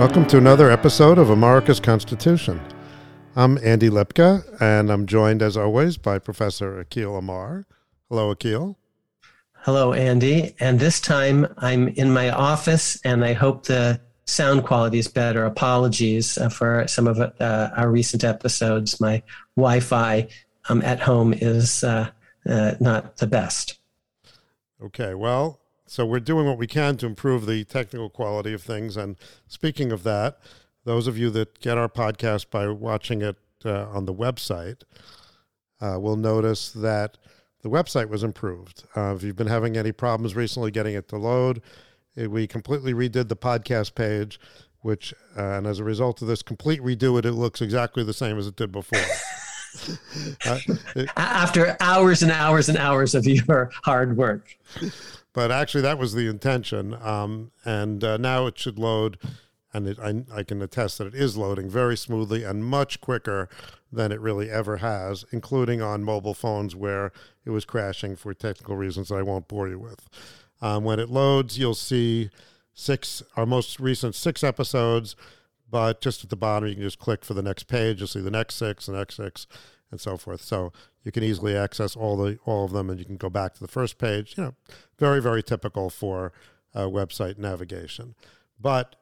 Welcome to another episode of America's Constitution. I'm Andy Lipka, and I'm joined, as always, by Professor Akhil Amar. Hello, Akhil. Hello, Andy. And this time I'm in my office, and I hope the sound quality is better. Apologies uh, for some of uh, our recent episodes. My Wi Fi um, at home is uh, uh, not the best. Okay, well, so we're doing what we can to improve the technical quality of things. And speaking of that, those of you that get our podcast by watching it uh, on the website uh, will notice that the website was improved. Uh, if you've been having any problems recently getting it to load, it, we completely redid the podcast page, which, uh, and as a result of this complete redo, it, it looks exactly the same as it did before. Uh, it, After hours and hours and hours of your hard work but actually that was the intention. Um, and uh, now it should load, and it, I, I can attest that it is loading very smoothly and much quicker than it really ever has, including on mobile phones where it was crashing for technical reasons that I won't bore you with. Um, when it loads, you'll see six our most recent six episodes, but just at the bottom you can just click for the next page. You'll see the next six, the next six, and so forth. So you can easily access all the all of them, and you can go back to the first page. You know, very very typical for uh, website navigation. But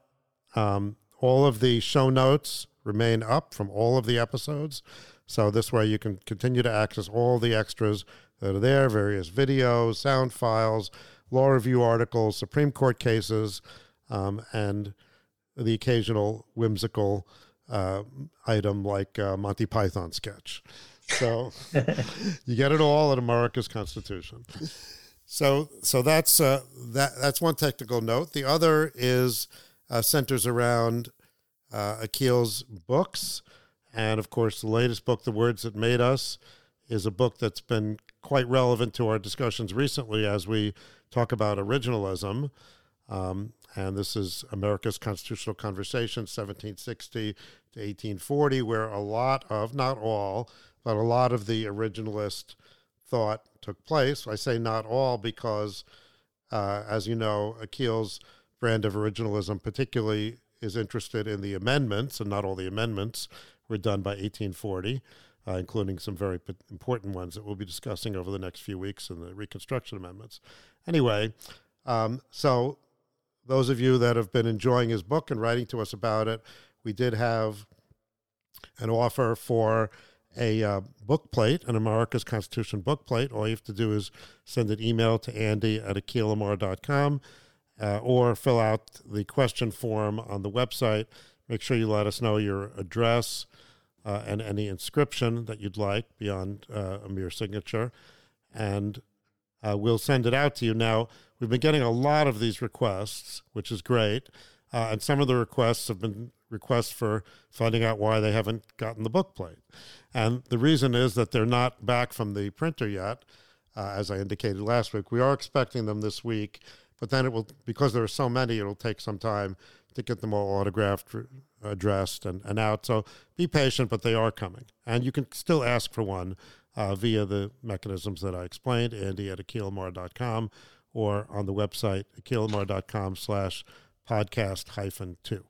um, all of the show notes remain up from all of the episodes, so this way you can continue to access all the extras that are there, various videos, sound files, law review articles, Supreme Court cases, um, and the occasional whimsical uh, item like uh, Monty Python sketch. So you get it all in America's Constitution. So so that's uh, that that's one technical note. The other is uh, centers around uh, Akhil's books, and of course the latest book, "The Words That Made Us," is a book that's been quite relevant to our discussions recently as we talk about originalism. Um, and this is America's Constitutional Conversation, 1760 to 1840, where a lot of, not all, but a lot of the originalist thought took place. I say not all because, uh, as you know, Akhil's brand of originalism particularly is interested in the amendments, and not all the amendments were done by 1840, uh, including some very important ones that we'll be discussing over the next few weeks in the Reconstruction Amendments. Anyway, um, so those of you that have been enjoying his book and writing to us about it, we did have an offer for a uh, book plate, an America's Constitution book plate. All you have to do is send an email to andy at akhilamar.com uh, or fill out the question form on the website. Make sure you let us know your address uh, and any inscription that you'd like beyond uh, a mere signature. And uh, we'll send it out to you. Now, we've been getting a lot of these requests, which is great. Uh, and some of the requests have been requests for finding out why they haven't gotten the book plate. And the reason is that they're not back from the printer yet, uh, as I indicated last week. We are expecting them this week, but then it will, because there are so many, it'll take some time to get them all autographed, addressed, and, and out. So be patient, but they are coming. And you can still ask for one uh, via the mechanisms that I explained, andy at akhilamar.com or on the website, akhilamar.com slash podcast hyphen two.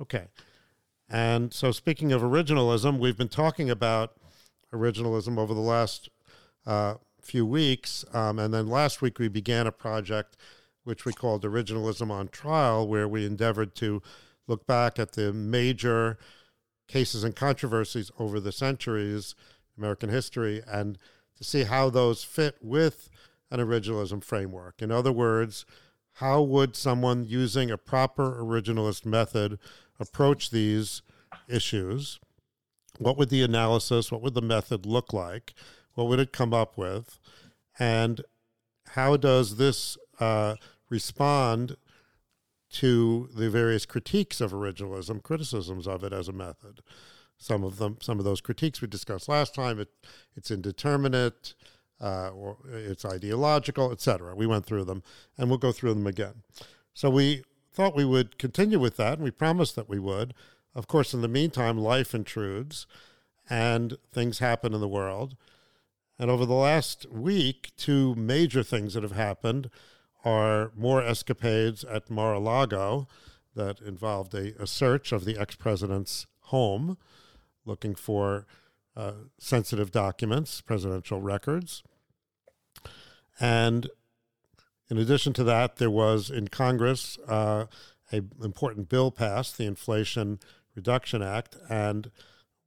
Okay. And so, speaking of originalism, we've been talking about originalism over the last uh, few weeks. Um, and then last week, we began a project which we called Originalism on Trial, where we endeavored to look back at the major cases and controversies over the centuries American history and to see how those fit with an originalism framework. In other words, how would someone using a proper originalist method approach these issues? What would the analysis, what would the method look like? What would it come up with? And how does this uh, respond to the various critiques of originalism, criticisms of it as a method? Some of them, some of those critiques we discussed last time. It, it's indeterminate, uh, or it's ideological, etc. We went through them, and we'll go through them again. So we thought we would continue with that, and we promised that we would. Of course, in the meantime, life intrudes, and things happen in the world. And over the last week, two major things that have happened are more escapades at Mar-a-Lago that involved a, a search of the ex president's home looking for uh, sensitive documents, presidential records. And in addition to that, there was in Congress uh, a important bill passed, the Inflation Reduction Act, and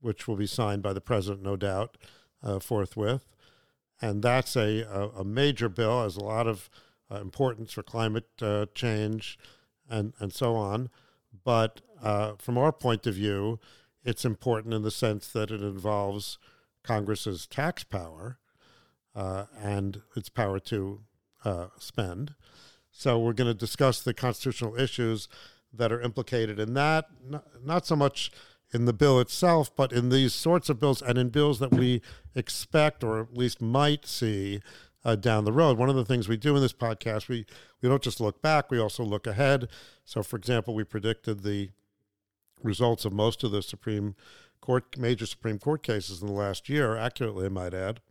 which will be signed by the president, no doubt, uh, forthwith. And that's a, a, a, major bill, has a lot of uh, importance for climate uh, change and, and so on. But uh, from our point of view, it's important in the sense that it involves Congress's tax power uh, and its power to uh, spend. So we're going to discuss the constitutional issues that are implicated in that, not, so much in the bill itself, but in these sorts of bills and in bills that we expect or at least might see uh, down the road. One of the things we do in this podcast, we, we don't just look back, we also look ahead. So, for example, we predicted the results of most of the Supreme Court, major Supreme Court cases in the last year, accurately, I might add.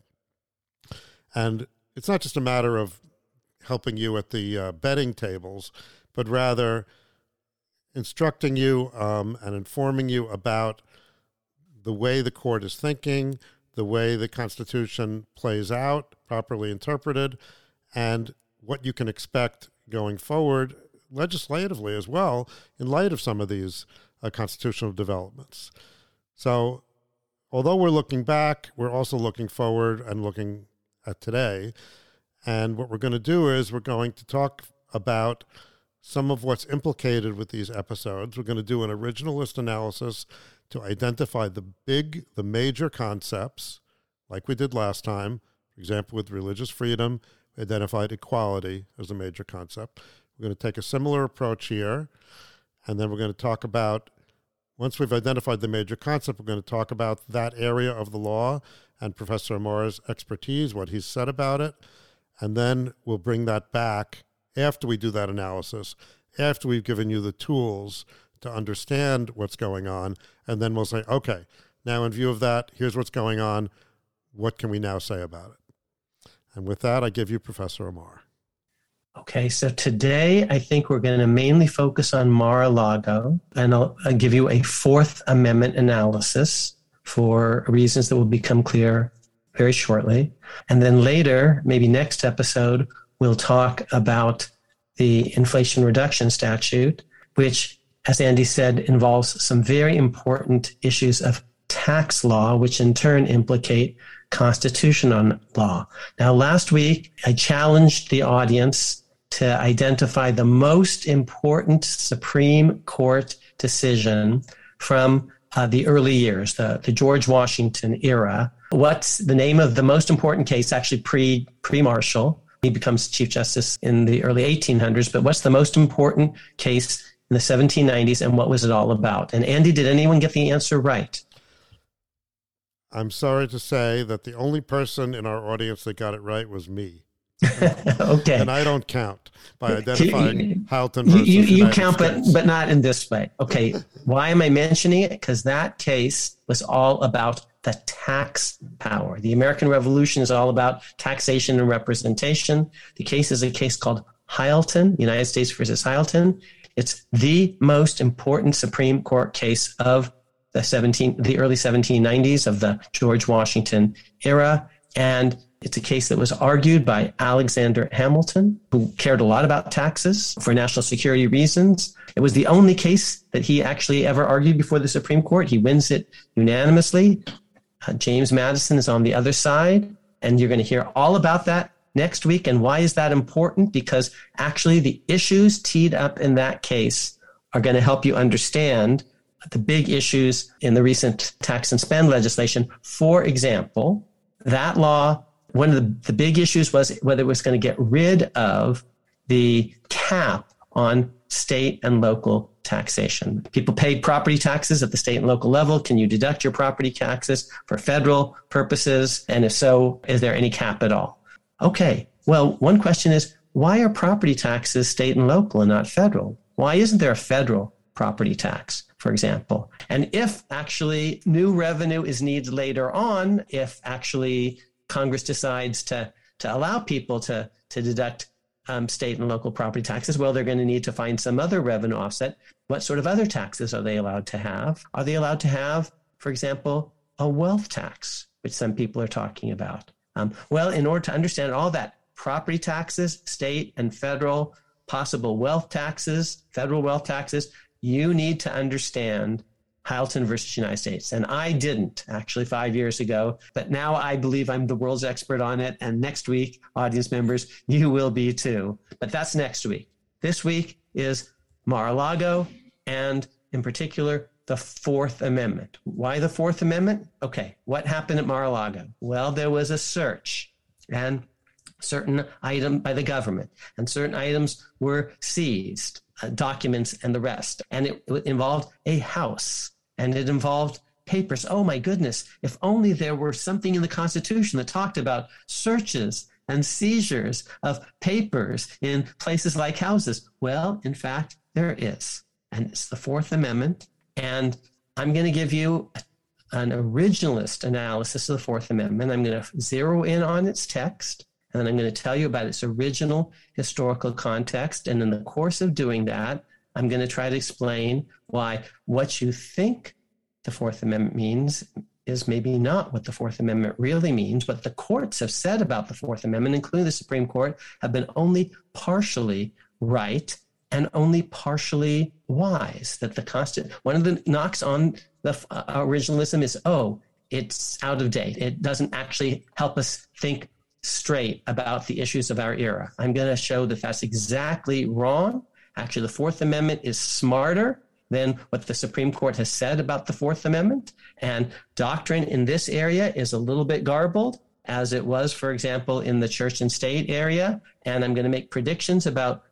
And it's not just a matter of helping you at the uh, betting tables, but rather instructing you um, and informing you about the way the court is thinking, the way the Constitution plays out, properly interpreted, and what you can expect going forward legislatively as well in light of some of these uh, constitutional developments. So, although we're looking back, we're also looking forward and looking at today. And what we're going to do is we're going to talk about some of what's implicated with these episodes. We're going to do an originalist analysis to identify the big, the major concepts, like we did last time. For example, with religious freedom, we identified equality as a major concept. We're going to take a similar approach here, and then we're going to talk about once we've identified the major concept, we're going to talk about that area of the law and Professor Amar's expertise, what he's said about it. And then we'll bring that back after we do that analysis, after we've given you the tools to understand what's going on. And then we'll say, okay, now in view of that, here's what's going on. What can we now say about it? And with that, I give you Professor Amar. Okay, so today I think we're going to mainly focus on Mar a Lago, and I'll, I'll, give you a Fourth Amendment analysis for reasons that will become clear very shortly. And then later, maybe next episode, we'll talk about the Inflation Reduction Statute, which, as Andy said, involves some very important issues of tax law, which in turn implicate constitutional law. Now, last week, I challenged the audience to identify the most important Supreme Court decision from uh, the early years, the, the George Washington era. What's the name of the most important case, actually pre pre Marshall? He becomes Chief Justice in the early 1800s, but what's the most important case in the 1790s and what was it all about? And Andy, did anyone get the answer right? I'm sorry to say that the only person in our audience that got it right was me. okay. And I don't count by identifying Hylton versus you, you, you count, but but not in this way. Okay. Why am I mentioning it? Because that case was all about the tax power. The American Revolution is all about taxation and representation. The case is a case called Hylton, United States versus Hylton. It's the most important Supreme Court case of the 17 the early 1790s of the George Washington era and it's a case that was argued by Alexander Hamilton, who cared a lot about taxes for national security reasons. It was the only case that he actually ever argued before the Supreme Court. He wins it unanimously. Uh, James Madison is on the other side, and you're going to hear all about that next week. And why is that important? Because actually, the issues teed up in that case are going to help you understand the big issues in the recent tax and spend legislation. For example, that law one of the, the big issues was whether it was going to get rid of the cap on state and local taxation. People paid property taxes at the state and local level. Can you deduct your property taxes for federal purposes? And if so, is there any cap at all? Okay. Well, one question is why are property taxes state and local and not federal? Why isn't there a federal property tax, for example? And if actually new revenue is needed later on, if actually Congress decides to to allow people to to deduct um, state and local property taxes? Well, they're going to need to find some other revenue offset. What sort of other taxes are they allowed to have? Are they allowed to have, for example, a wealth tax, which some people are talking about? Um, well, in order to understand all that, property taxes, state and federal, possible wealth taxes, federal wealth taxes, you need to understand Hylton versus United States. And I didn't actually five years ago, but now I believe I'm the world's expert on it. And next week, audience members, you will be too. But that's next week. This week is Mar a Lago and, in particular, the Fourth Amendment. Why the Fourth Amendment? Okay, what happened at Mar a Lago? Well, there was a search and certain item by the government and certain items were seized uh, documents and the rest and it, it involved a house and it involved papers. Oh my goodness, if only there were something in the Constitution that talked about searches and seizures of papers in places like houses. Well, in fact, there is. And it's the Fourth Amendment. And I'm going to give you an originalist analysis of the Fourth Amendment. I'm going to zero in on its text, and then I'm going to tell you about its original historical context. And in the course of doing that, I'm going to try to explain why what you think the Fourth Amendment means is maybe not what the Fourth Amendment really means. What the courts have said about the Fourth Amendment, including the Supreme Court, have been only partially right and only partially wise. That the constant one of the knocks on the uh, originalism is, oh, it's out of date. It doesn't actually help us think straight about the issues of our era. I'm going to show that that's exactly wrong Actually, the Fourth Amendment is smarter than what the Supreme Court has said about the Fourth Amendment. And doctrine in this area is a little bit garbled, as it was, for example, in the church and state area. And I'm going to make predictions about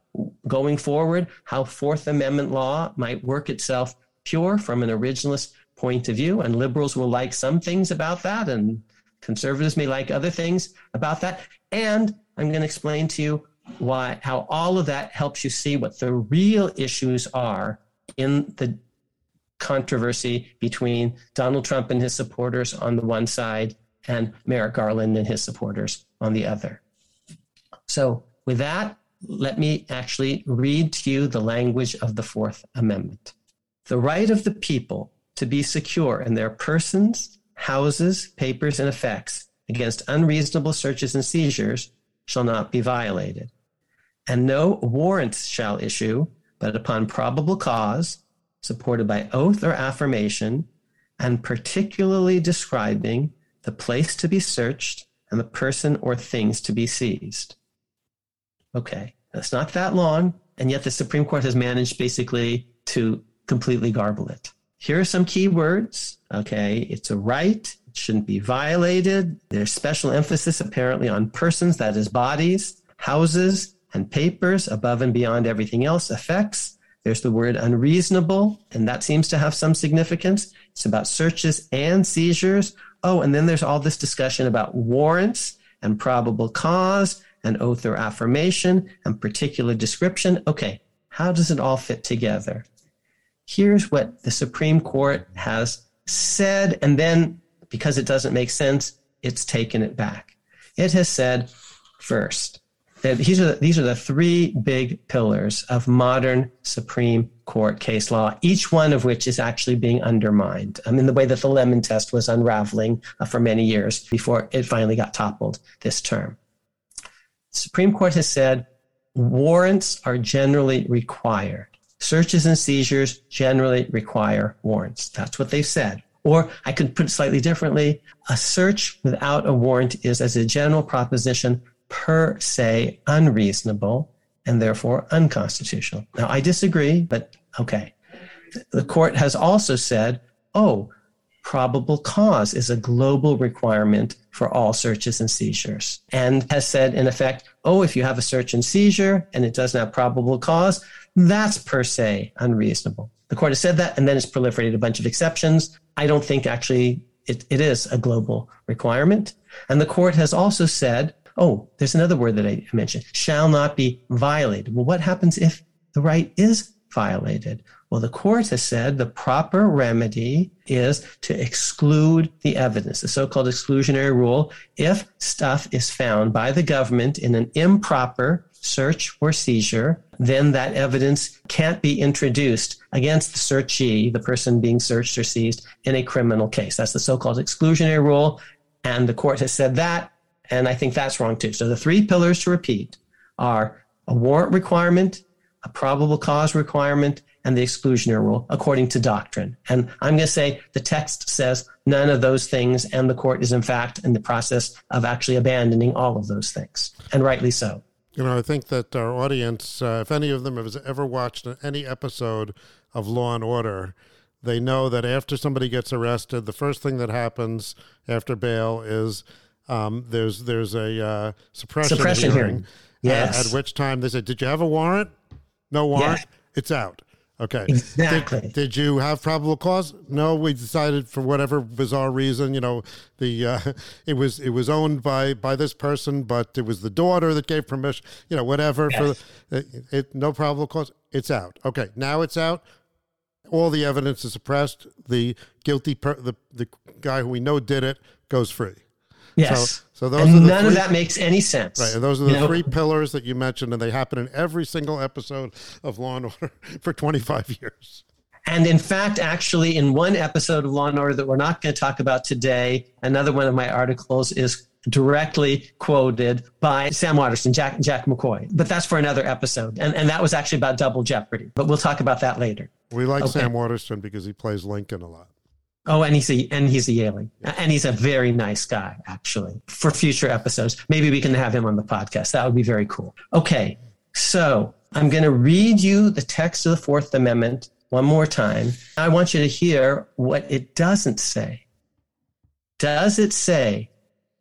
going forward how Fourth Amendment law might work itself pure from an originalist point of view. And liberals will like some things about that, and conservatives may like other things about that. And I'm going to explain to you why how all of that helps you see what the real issues are in the controversy between Donald Trump and his supporters on the one side and Merrick Garland and his supporters on the other. So, with that, let me actually read to you the language of the Fourth Amendment. The right of the people to be secure in their persons, houses, papers, and effects against unreasonable searches and seizures shall not be violated. And no warrants shall issue, but upon probable cause, supported by oath or affirmation, and particularly describing the place to be searched and the person or things to be seized. Okay, that's not that long, and yet the Supreme Court has managed basically to completely garble it. Here are some key words. Okay, it's a right, shouldn't be violated. There's special emphasis apparently on persons, that is, bodies, houses, and papers above and beyond everything else. Effects. There's the word unreasonable, and that seems to have some significance. It's about searches and seizures. Oh, and then there's all this discussion about warrants and probable cause and oath or affirmation and particular description. Okay, how does it all fit together? Here's what the Supreme Court has said, and then because it doesn't make sense, it's taken it back. It has said, first, that these are the, these are the three big pillars of modern Supreme Court case law, each one of which is actually being undermined. I mean, the way that the Lemon test was unraveling uh, for many years before it finally got toppled this term. Supreme Court has said warrants are generally required. Searches and seizures generally require warrants. That's what they've said. Or I could put it slightly differently. A search without a warrant is, as a general proposition, per se unreasonable and therefore unconstitutional. Now, I disagree, but okay. The court has also said, oh, probable cause is a global requirement for all searches and seizures, and has said, in effect, oh, if you have a search and seizure and it doesn't have probable cause, that's per se unreasonable. The court has said that, and then it's proliferated a bunch of exceptions. I don't think actually it, it is a global requirement. And the court has also said, Oh, there's another word that I mentioned shall not be violated. Well, what happens if the right is violated? Well, the court has said the proper remedy is to exclude the evidence, the so called exclusionary rule, if stuff is found by the government in an improper, search or seizure, then that evidence can't be introduced against the searchee, the person being searched or seized, in a criminal case. That's the so called exclusionary rule. And the court has said that. And I think that's wrong too. So the three pillars to repeat are a warrant requirement, a probable cause requirement, and the exclusionary rule according to doctrine. And I'm going to say the text says none of those things, and the court is in fact in the process of actually abandoning all of those things, and rightly so. You know, I think that our audience, uh, if any of them has ever watched any episode of Law and Order, they know that after somebody gets arrested, the first thing that happens after bail is um, there's there's a uh, suppression, suppression hearing. hearing. Yes. Uh, at which time they say, "Did you have a warrant? No warrant. Yeah. It's out." Okay. Exactly. Did, did, you have probable cause? No, we decided for whatever bizarre reason, you know, the uh, it was it was owned by by this person, but it was the daughter that gave permission, you know, whatever yes. for it, it, no probable cause. It's out. Okay. Now it's out. All the evidence is suppressed. The guilty per, the the guy who we know did it goes free. Yes. So, so those and none three, of that makes any sense. Right. And those are the you three know? pillars that you mentioned, and they happen in every single episode of Law and Order for 25 years. And in fact, actually, in one episode of Law and Order that we're not going to talk about today, another one of my articles is directly quoted by Sam Waterston, Jack, Jack McCoy. But that's for another episode. And, and that was actually about double jeopardy. But we'll talk about that later. We like okay. Sam Waterston because he plays Lincoln a lot. Oh, and he's a and he's a Yalie, and he's a very nice guy, actually. For future episodes, maybe we can have him on the podcast. That would be very cool. Okay, so I'm going to read you the text of the Fourth Amendment one more time. I want you to hear what it doesn't say. Does it say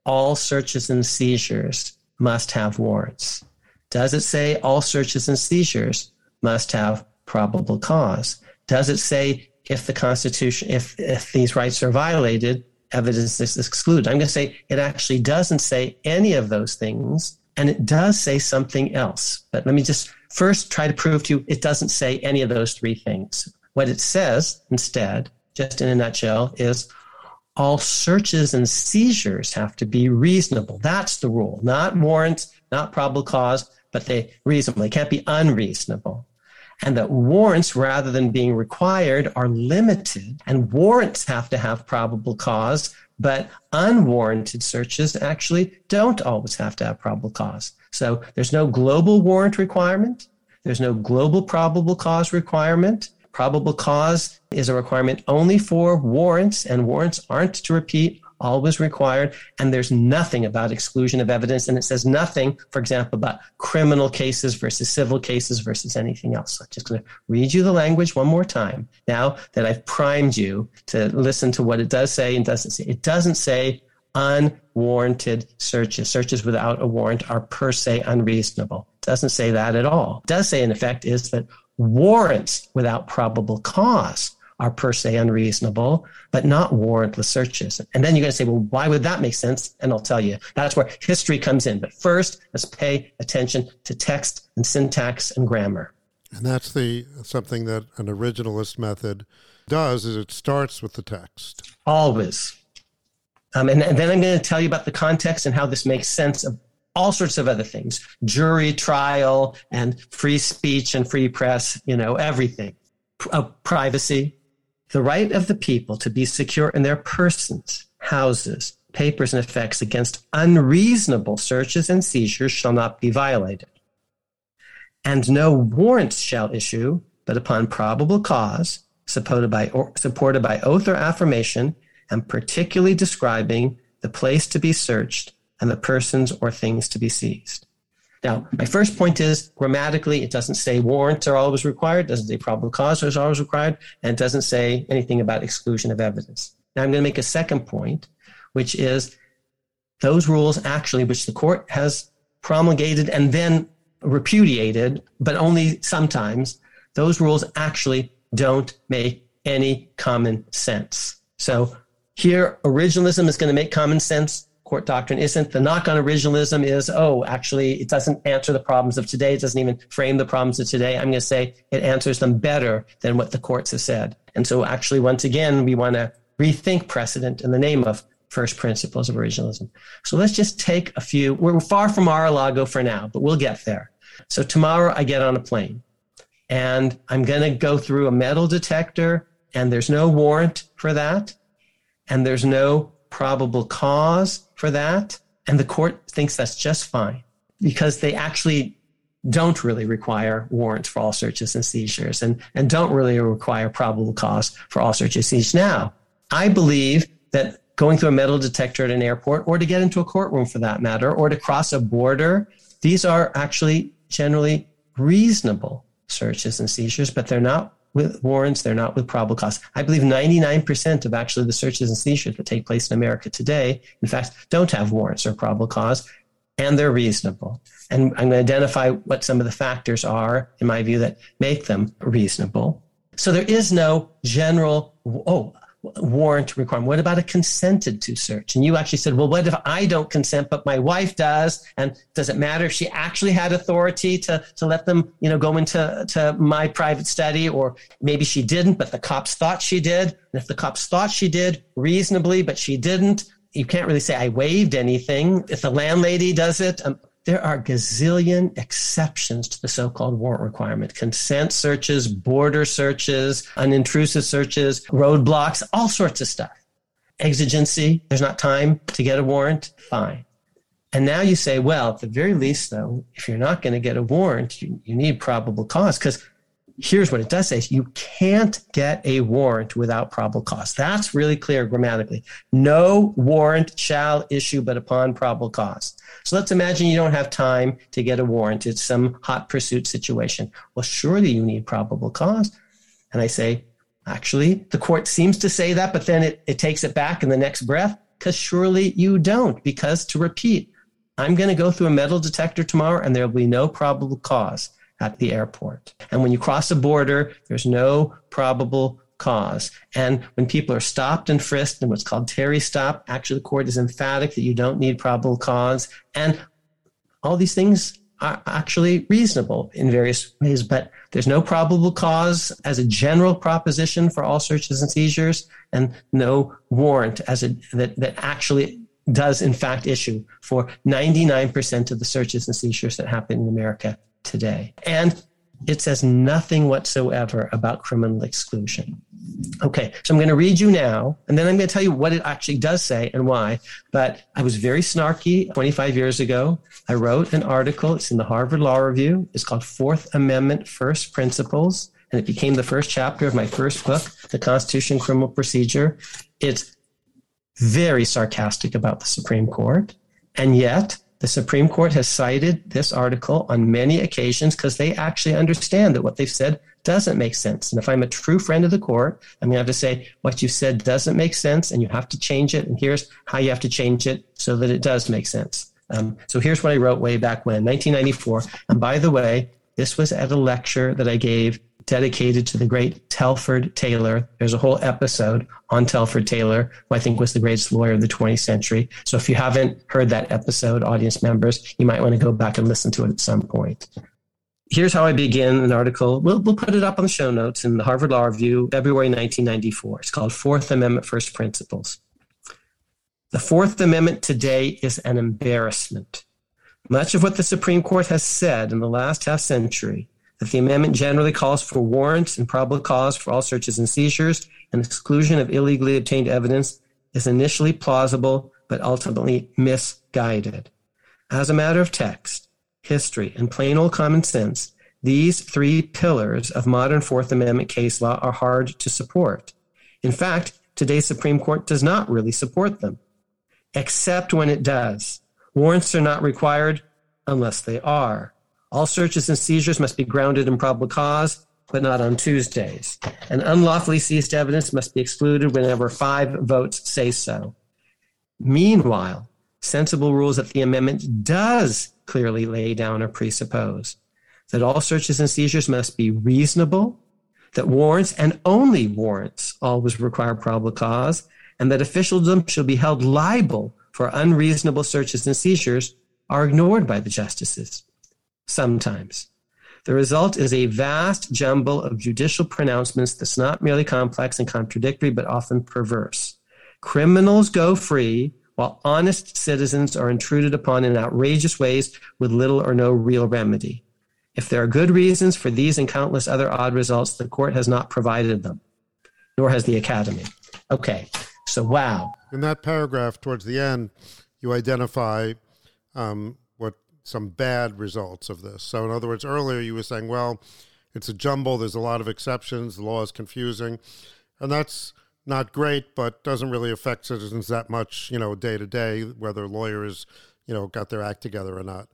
all searches and seizures must have warrants? Does it say all searches and seizures must have probable cause? Does it say if the Constitution, if, if these rights are violated, evidence is excluded. I'm going to say it actually doesn't say any of those things, and it does say something else. But let me just first try to prove to you it doesn't say any of those three things. What it says instead, just in a nutshell, is all searches and seizures have to be reasonable. That's the rule, not warrants, not probable cause, but they reasonable. They can't be unreasonable and that warrants, rather than being required, are limited. And warrants have to have probable cause, but unwarranted searches actually don't always have to have probable cause. So there's no global warrant requirement. There's no global probable cause requirement. Probable cause is a requirement only for warrants, and warrants aren't to repeat always required. And there's nothing about exclusion of evidence. And it says nothing, for example, about criminal cases versus civil cases versus anything else. So I'm just going to read you the language one more time now that I've primed you to listen to what it does say and doesn't say. It doesn't say unwarranted searches. Searches without a warrant are per se unreasonable. It doesn't say that at all. It does say, in effect, is that warrants without probable cause are per se unreasonable, but not warrantless searches. And then you're going to say, well, why would that make sense? And I'll tell you, that's where history comes in. But first, let's pay attention to text and syntax and grammar. And that's the something that an originalist method does is it starts with the text. Always. Um, and, and then I'm going to tell you about the context and how this makes sense of all sorts of other things jury trial and free speech and free press you know everything P- uh, privacy the right of the people to be secure in their persons, houses, papers, and effects against unreasonable searches and seizures shall not be violated. And no warrants shall issue, but upon probable cause, supported by, or, supported by oath or affirmation, and particularly describing the place to be searched and the persons or things to be seized. Now, my first point is grammatically, it doesn't say warrants are always required, doesn't say probable cause is always required, and it doesn't say anything about exclusion of evidence. Now, I'm going to make a second point, which is those rules actually, which the court has promulgated and then repudiated, but only sometimes, those rules actually don't make any common sense. So here, originalism is going to make common sense court doctrine isn't. The knock on originalism is, oh, actually, it doesn't answer the problems of today. It doesn't even frame the problems of today. I'm going to say it answers them better than what the courts have said. And so, actually, once again, we want to rethink precedent in the name of first principles of originalism. So let's just take a few. We're far from Mar-a-Lago for now, but we'll get there. So tomorrow I get on a plane and I'm going to go through a metal detector and there's no warrant for that. And there's no probable cause for that. And the court thinks that's just fine because they actually don't really require warrants for all searches and seizures and, and don't really require probable cause for all searches and seizures. Now, I believe that going through a metal detector at an airport or to get into a courtroom for that matter or to cross a border, these are actually generally reasonable searches and seizures, but they're not with warrants, they're not with probable cause. I believe 99% of actually the searches and seizures that take place in America today, in fact, don't have warrants or probable cause, and they're reasonable. And I'm going to identify what some of the factors are, in my view, that make them reasonable. So there is no general, oh, warrant requirement? What about a consented to search? And you actually said, well, what if I don't consent, but my wife does? And does it matter if she actually had authority to, to let them, you know, go into to my private study? Or maybe she didn't, but the cops thought she did. And if the cops thought she did reasonably, but she didn't, you can't really say I waived anything. If the landlady does it, um, there are gazillion exceptions to the so-called warrant requirement. Consent searches, border searches, unintrusive searches, roadblocks, all sorts of stuff. Exigency, there's not time to get a warrant, fine. And now you say, well, at the very least, though, if you're not going to get a warrant, you, you need probable cause because here's what it does say you can't get a warrant without probable cause. That's really clear grammatically. No warrant shall issue but upon probable cause. So let's imagine you don't have time to get a warrant. It's some hot pursuit situation. Well, surely you need probable cause. And I say, actually, the court seems to say that, but then it, it takes it back in the next breath because surely you don't. Because to repeat, I'm going to go through a metal detector tomorrow and there will be no probable cause at the airport. And when you cross a border, there's no probable cause. And when people are stopped and frisked in what's called Terry stop, actually the court is emphatic that you don't need probable cause. And all these things are actually reasonable in various ways, but there's no probable cause as a general proposition for all searches and seizures, and no warrant as a that, that actually does in fact issue for 99% of the searches and seizures that happen in America today. And it says nothing whatsoever about criminal exclusion. Okay, so I'm going to read you now, and then I'm going to tell you what it actually does say and why. But I was very snarky 25 years ago. I wrote an article, it's in the Harvard Law Review. It's called Fourth Amendment First Principles, and it became the first chapter of my first book, The Constitution Criminal Procedure. It's very sarcastic about the Supreme Court, and yet the Supreme Court has cited this article on many occasions because they actually understand that what they've said doesn't make sense. And if I'm a true friend of the court, I'm going to have to say, what you said doesn't make sense and you have to change it. And here's how you have to change it so that it does make sense. Um, so here's what I wrote way back when, 1994. And by the way, this was at a lecture that I gave dedicated to the great Telford Taylor. There's a whole episode on Telford Taylor, who I think was the greatest lawyer of the 20th century. So if you haven't heard that episode, audience members, you might want to go back and listen to it at some point. Here's how I begin an article. We'll, we'll put it up on the show notes in the Harvard Law Review, February 1994. It's called Fourth Amendment First Principles. The Fourth Amendment today is an embarrassment. Much of what the Supreme Court has said in the last half century that the amendment generally calls for warrants and probable cause for all searches and seizures and exclusion of illegally obtained evidence is initially plausible but ultimately misguided. As a matter of text, history, and plain old common sense, these three pillars of modern Fourth Amendment case law are hard to support. In fact, today's Supreme Court does not really support them, except when it does. Warrants are not required unless they are. All searches and seizures must be grounded in probable cause, but not on Tuesdays. And unlawfully seized evidence must be excluded whenever five votes say so. Meanwhile, sensible rules that the amendment does clearly lay down or presuppose that all searches and seizures must be reasonable, that warrants and only warrants always require probable cause, and that officialdom shall be held liable for unreasonable searches and seizures are ignored by the justices sometimes. The result is a vast jumble of judicial pronouncements that's not merely complex and contradictory, but often perverse. Criminals go free while honest citizens are intruded upon in outrageous ways with little or no real remedy. If there are good reasons for these and countless other odd results, the court has not provided them, nor has the Academy. Okay, so wow. In that paragraph towards the end, you identify um, some bad results of this. So, in other words, earlier you were saying, well, it's a jumble, there's a lot of exceptions, the law is confusing, and that's not great, but doesn't really affect citizens that much, you know, day to day, whether lawyers, you know, got their act together or not.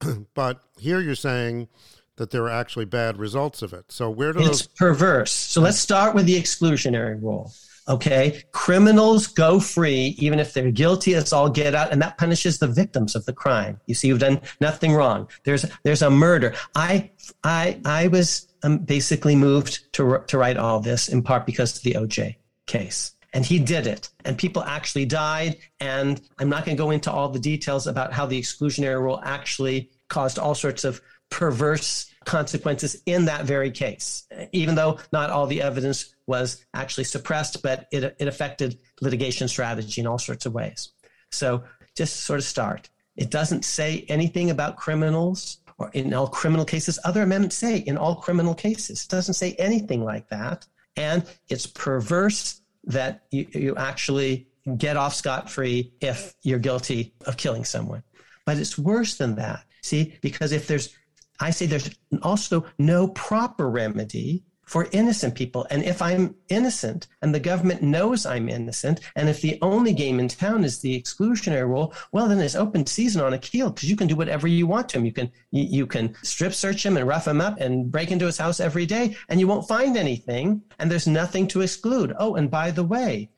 but here you're saying that there are actually bad results of it. So where do it's those perverse? So let's start with the exclusionary rule. Okay, criminals go free even if they're guilty as all get out, and that punishes the victims of the crime. You see, you've done nothing wrong. There's there's a murder. I I I was um, basically moved to to write all this in part because of the OJ case. And he did it. And people actually died. And I'm not going to go into all the details about how the exclusionary rule actually caused all sorts of perverse consequences in that very case, even though not all the evidence was actually suppressed, but it, it affected litigation strategy in all sorts of ways. So just sort of start. It doesn't say anything about criminals or in all criminal cases. Other amendments say in all criminal cases. It doesn't say anything like that. And it's perverse that you, you actually get off scot free if you're guilty of killing someone. But it's worse than that. See, because if there's, I say there's also no proper remedy for innocent people. And if I'm innocent and the government knows I'm innocent, and if the only game in town is the exclusionary rule, well, then it's open season on Akhil because you can do whatever you want to him. You can you, you can strip search him and rough him up and break into his house every day, and you won't find anything. And there's nothing to exclude. Oh, and by the way,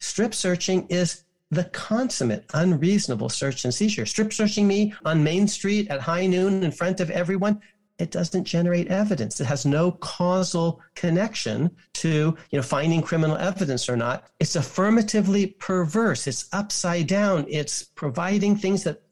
strip searching is the consummate unreasonable search and seizure. Strip searching me on Main Street at high noon in front of everyone, it doesn't generate evidence. It has no causal connection to you know finding criminal evidence or not. It's affirmatively perverse. It's upside down. It's providing things that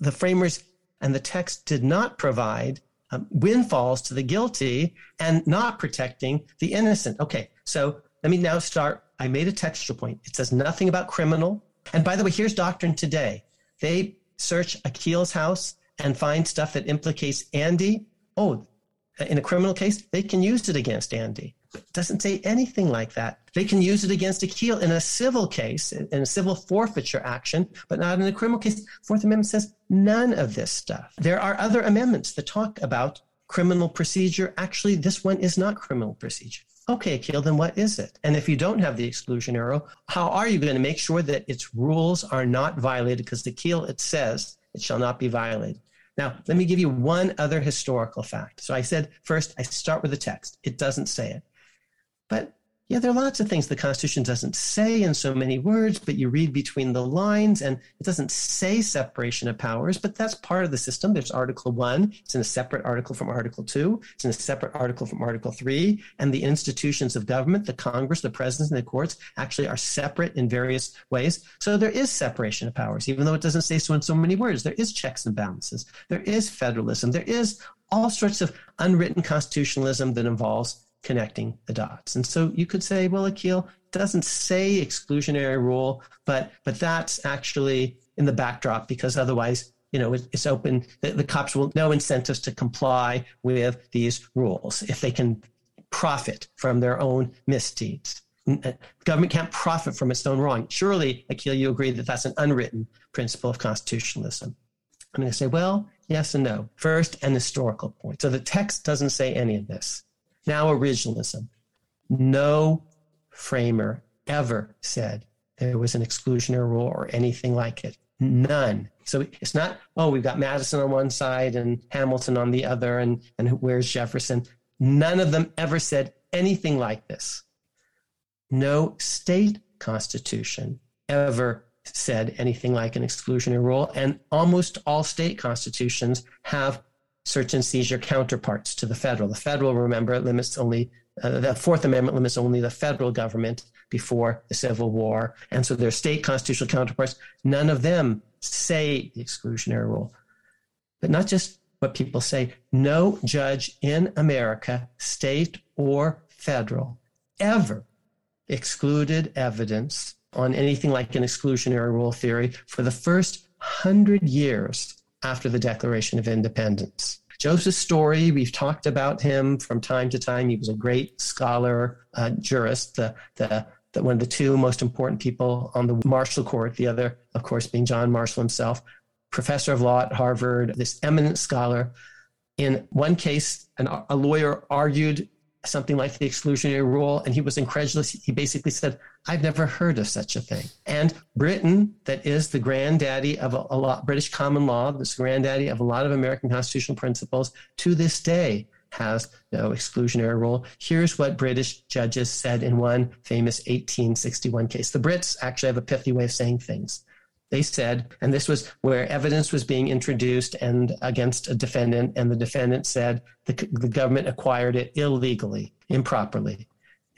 the framers and the text did not provide. Um, windfalls to the guilty and not protecting the innocent. Okay, so let me now start. I made a textual point. It says nothing about criminal. And by the way, here's doctrine today. They search Akhil's house and find stuff that implicates Andy oh, in a criminal case, they can use it against Andy. It doesn't say anything like that. They can use it against Akhil in a civil case, in a civil forfeiture action, but not in a criminal case. Fourth Amendment says none of this stuff. There are other amendments that talk about criminal procedure. Actually, this one is not criminal procedure. Okay, Akhil, then what is it? And if you don't have the exclusionary rule, how are you going to make sure that its rules are not violated? Because the Keel, it says it shall not be violated. Now, let me give you one other historical fact. So I said first, I start with the text. It doesn't say it. But yeah, there are lots of things the Constitution doesn't say in so many words, but you read between the lines and it doesn't say separation of powers, but that's part of the system. There's Article 1, it's in a separate article from Article 2, it's in a separate article from Article 3, and the institutions of government, the Congress, the president, and the courts actually are separate in various ways. So there is separation of powers, even though it doesn't say so in so many words. There is checks and balances, there is federalism, there is all sorts of unwritten constitutionalism that involves connecting the dots. And so you could say, well, Akhil doesn't say exclusionary rule, but but that's actually in the backdrop because otherwise, you know, it's open. The, the cops will no incentives to comply with these rules if they can profit from their own misdeeds. Uh, government can't profit from its own wrong. Surely, Akhil, you agree that that's an unwritten principle of constitutionalism. I'm going to say, well, yes and no. First, an historical point. So the text doesn't say any of this. Now, originalism. No framer ever said there was an exclusionary rule or anything like it. None. So it's not, oh, we've got Madison on one side and Hamilton on the other, and, and where's Jefferson? None of them ever said anything like this. No state constitution ever said anything like an exclusionary rule, and almost all state constitutions have search and seizure counterparts to the federal. The federal, remember, limits only, uh, the Fourth Amendment limits only the federal government before the Civil War. And so their state constitutional counterparts, none of them say the exclusionary rule. But not just what people say, no judge in America, state or federal, ever excluded evidence on anything like an exclusionary rule theory for the first hundred years after the Declaration of Independence. Joseph Story, we've talked about him from time to time. He was a great scholar, uh, jurist, the, the, the, one of the two most important people on the Marshall Court, the other, of course, being John Marshall himself, professor of law at Harvard, this eminent scholar. In one case, an, a lawyer argued something like the exclusionary rule, and he was incredulous. He basically said, I've never heard of such a thing. And Britain, that is the granddaddy of a, a lot, of British common law, this granddaddy of a lot of American constitutional principles, to this day has no exclusionary rule. Here's what British judges said in one famous 1861 case. The Brits actually have a pithy way of saying things. They said, and this was where evidence was being introduced and against a defendant, and the defendant said the, the government acquired it illegally, improperly.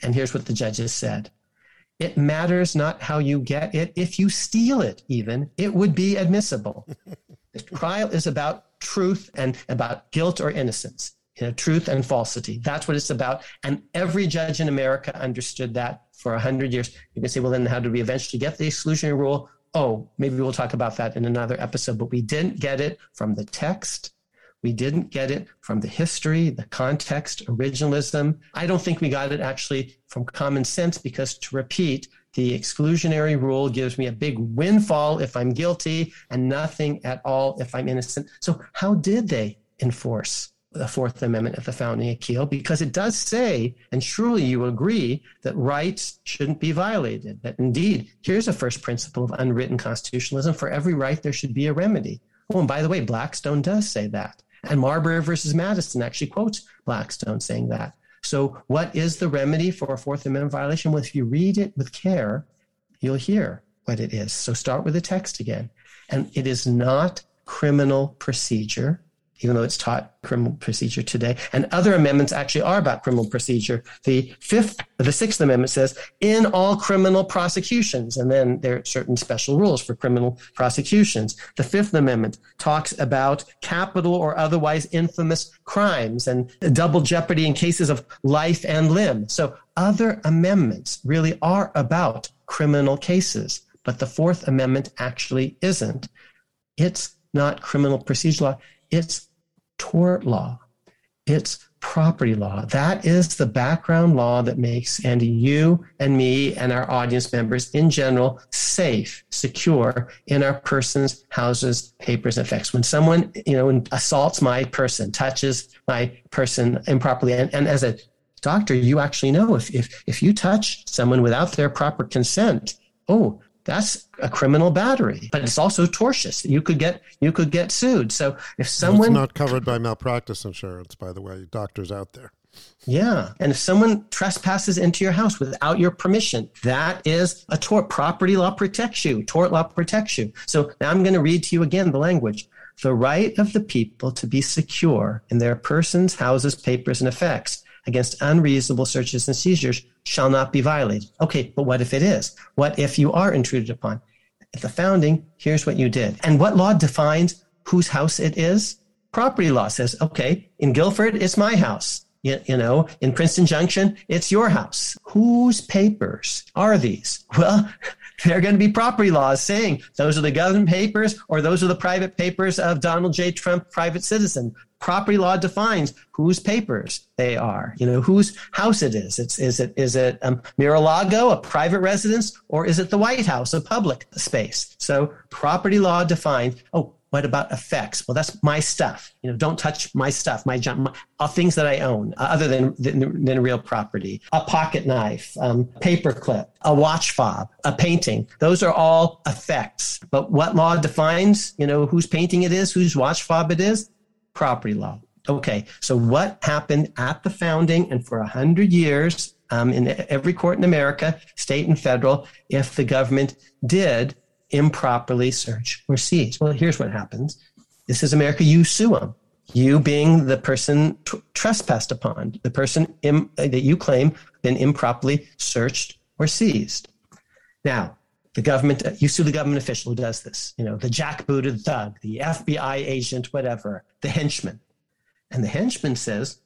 And here's what the judges said it matters not how you get it. If you steal it, even, it would be admissible. the trial is about truth and about guilt or innocence, you know, truth and falsity. That's what it's about. And every judge in America understood that for 100 years. You can say, well, then how did we eventually get the exclusionary rule? Oh, maybe we'll talk about that in another episode, but we didn't get it from the text we didn't get it from the history, the context, originalism. I don't think we got it actually from common sense because to repeat, the exclusionary rule gives me a big windfall if I'm guilty and nothing at all if I'm innocent. So, how did they enforce the Fourth Amendment of the founding Akhil? Because it does say, and surely you agree, that rights shouldn't be violated. That indeed, here's a first principle of unwritten constitutionalism for every right, there should be a remedy. Oh, and by the way, Blackstone does say that. And Marbury versus Madison actually quotes Blackstone saying that. So, what is the remedy for a Fourth Amendment violation? Well, if you read it with care, you'll hear what it is. So, start with the text again. And it is not criminal procedure even though it's taught criminal procedure today. And other amendments actually are about criminal procedure. The fifth, the sixth amendment says, in all criminal prosecutions, and then there are certain special rules for criminal prosecutions. The fifth amendment talks about capital or otherwise infamous crimes and double jeopardy in cases of life and limb. So other amendments really are about criminal cases, but the fourth amendment actually isn't. It's not criminal procedure law. It's tort law, it's property law. That is the background law that makes Andy, you and me and our audience members in general safe, secure in our persons, houses, papers, and effects. When someone, you know, assaults my person, touches my person improperly, and, and as a doctor, you actually know if, if if you touch someone without their proper consent, oh, that's a criminal battery but it's also tortious. You could get you could get sued. So if someone it's not covered by malpractice insurance by the way. Doctors out there. Yeah. And if someone trespasses into your house without your permission that is a tort. Property law protects you. Tort law protects you. So now i'm going to read to you again the language. The right of the people to be secure in their persons houses papers and effects against unreasonable searches and seizures shall not be violated. Okay, but what if it is? What if you are intruded upon? At the founding, here's what you did. And what law defines whose house it is? Property law says, okay, in Guilford, it's my house. You, you, know, in Princeton Junction, it's your house. Whose papers are these? Well, there are going to be property laws saying those are the government papers or those are the private papers of Donald J. Trump, private citizen property law defines whose papers they are, you know, whose house it is. It's, is it, is it um, Mar-a-Lago, a private residence, or is it the White House, a public space? So property law defines, oh, what about effects? Well, that's my stuff. You know, don't touch my stuff, my, my uh, things that I own, uh, other than, than, than real property. A pocket knife, um, paper clip, a watch fob, a painting. Those are all effects. But what law defines, you know, whose painting it is, whose watch fob it is? Property law. Okay, so what happened at the founding and for a hundred years um, in every court in America, state and federal, if the government did improperly search or seize? Well, here's what happens. This is America. You sue them. You being the person trespassed upon, the person Im- that you claim been improperly searched or seized. Now, the government, you sue the government official who does this, you know, the jackbooted thug, the FBI agent, whatever, the henchman. And the henchman says,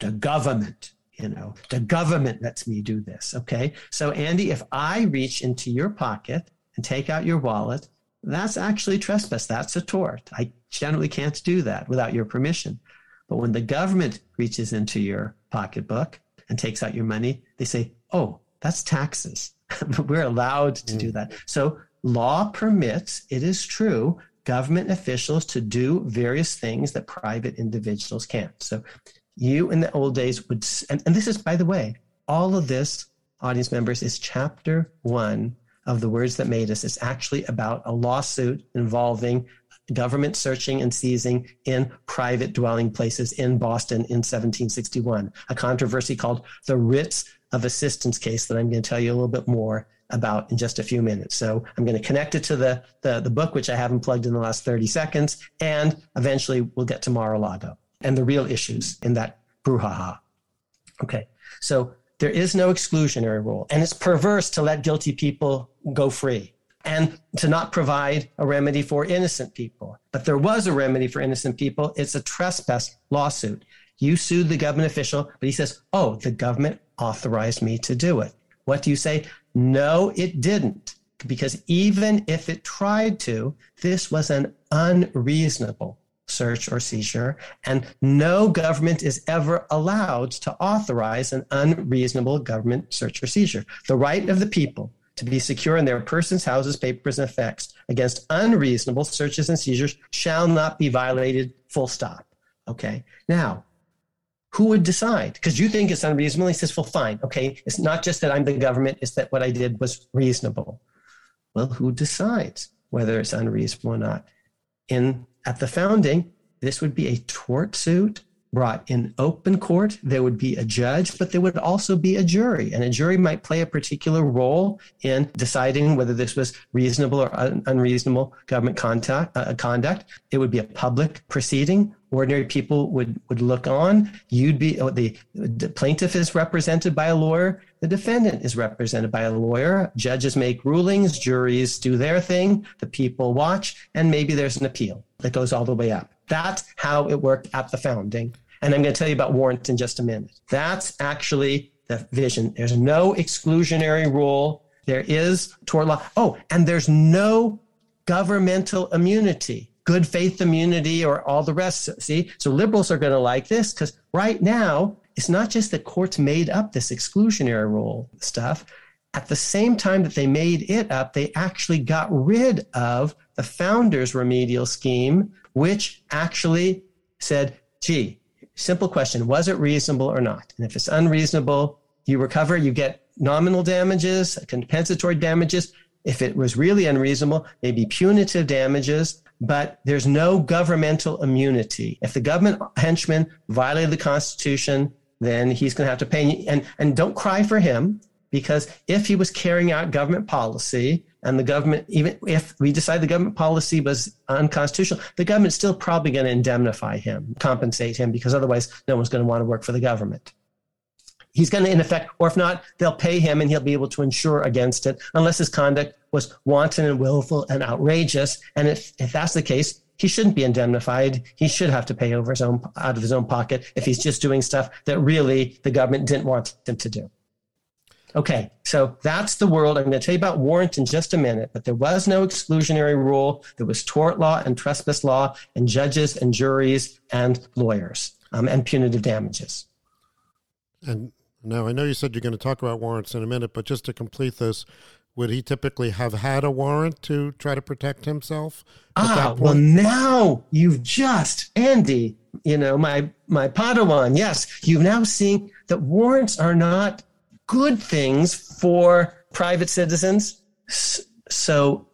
the government, you know, the government lets me do this. Okay. So, Andy, if I reach into your pocket and take out your wallet, that's actually trespass. That's a tort. I generally can't do that without your permission. But when the government reaches into your pocketbook and takes out your money, they say, oh, that's taxes. We're allowed to mm. do that. So law permits, it is true, government officials to do various things that private individuals can't. So you in the old days would, and, and this is, by the way, all of this, audience members, is chapter one of the words that made us. It's actually about a lawsuit involving government searching and seizing in private dwelling places in Boston in 1761, a controversy called the Writs of Assistance case that I'm going to tell you a little bit more about in just a few minutes. So I'm going to connect it to the, the, the book, which I haven't plugged in the last 30 seconds, and eventually we'll get to Mar-a-Lago and the real issues in that brouhaha. Okay, so there is no exclusionary rule, and it's perverse to let guilty people go free and to not provide a remedy for innocent people. But there was a remedy for innocent people. It's a trespass lawsuit. You sued the government official, but he says, Oh, the government authorized me to do it. What do you say? No, it didn't. Because even if it tried to, this was an unreasonable search or seizure, and no government is ever allowed to authorize an unreasonable government search or seizure. The right of the people to be secure in their persons, houses, papers, and effects against unreasonable searches and seizures shall not be violated, full stop. Okay. Now, who would decide? Because you think it's unreasonable. He says, well, fine. Okay. It's not just that I'm the government, it's that what I did was reasonable. Well, who decides whether it's unreasonable or not? In at the founding, this would be a tort suit brought in open court. There would be a judge, but there would also be a jury. And a jury might play a particular role in deciding whether this was reasonable or un- unreasonable government contact, uh, conduct. It would be a public proceeding. Ordinary people would, would look on. You'd be, oh, the, the plaintiff is represented by a lawyer. The defendant is represented by a lawyer. Judges make rulings. Juries do their thing. The people watch. And maybe there's an appeal that goes all the way up. That's how it worked at the founding. And I'm going to tell you about warrants in just a minute. That's actually the vision. There's no exclusionary rule. There is tort law. Oh, and there's no governmental immunity, good faith immunity, or all the rest. See, so liberals are going to like this because right now, it's not just that courts made up this exclusionary rule stuff. At the same time that they made it up, they actually got rid of the founders' remedial scheme, which actually said, gee, simple question, was it reasonable or not? And if it's unreasonable, you recover, you get nominal damages, compensatory damages. If it was really unreasonable, maybe punitive damages, but there's no governmental immunity. If the government henchman violated the Constitution, then he's going to have to pay. And, and don't cry for him because if he was carrying out government policy and the government, even if we decide the government policy was unconstitutional, the government's still probably going to indemnify him, compensate him, because otherwise no one's going to want to work for the government. He's going to, in effect, or if not, they'll pay him and he'll be able to insure against it unless his conduct was wanton and willful and outrageous. And if, if that's the case, he shouldn't be indemnified. He should have to pay over his own out of his own pocket if he's just doing stuff that really the government didn't want him to do. Okay, so that's the world. I'm going to tell you about warrant in just a minute, but there was no exclusionary rule. There was tort law and trespass law and judges and juries and lawyers um, and punitive damages. And now I know you said you're going to talk about warrants in a minute, but just to complete this, would he typically have had a warrant to try to protect himself? Ah, well, now you've just, Andy, you know, my, my Padawan, yes, you've now seen that warrants are not good things for private citizens. So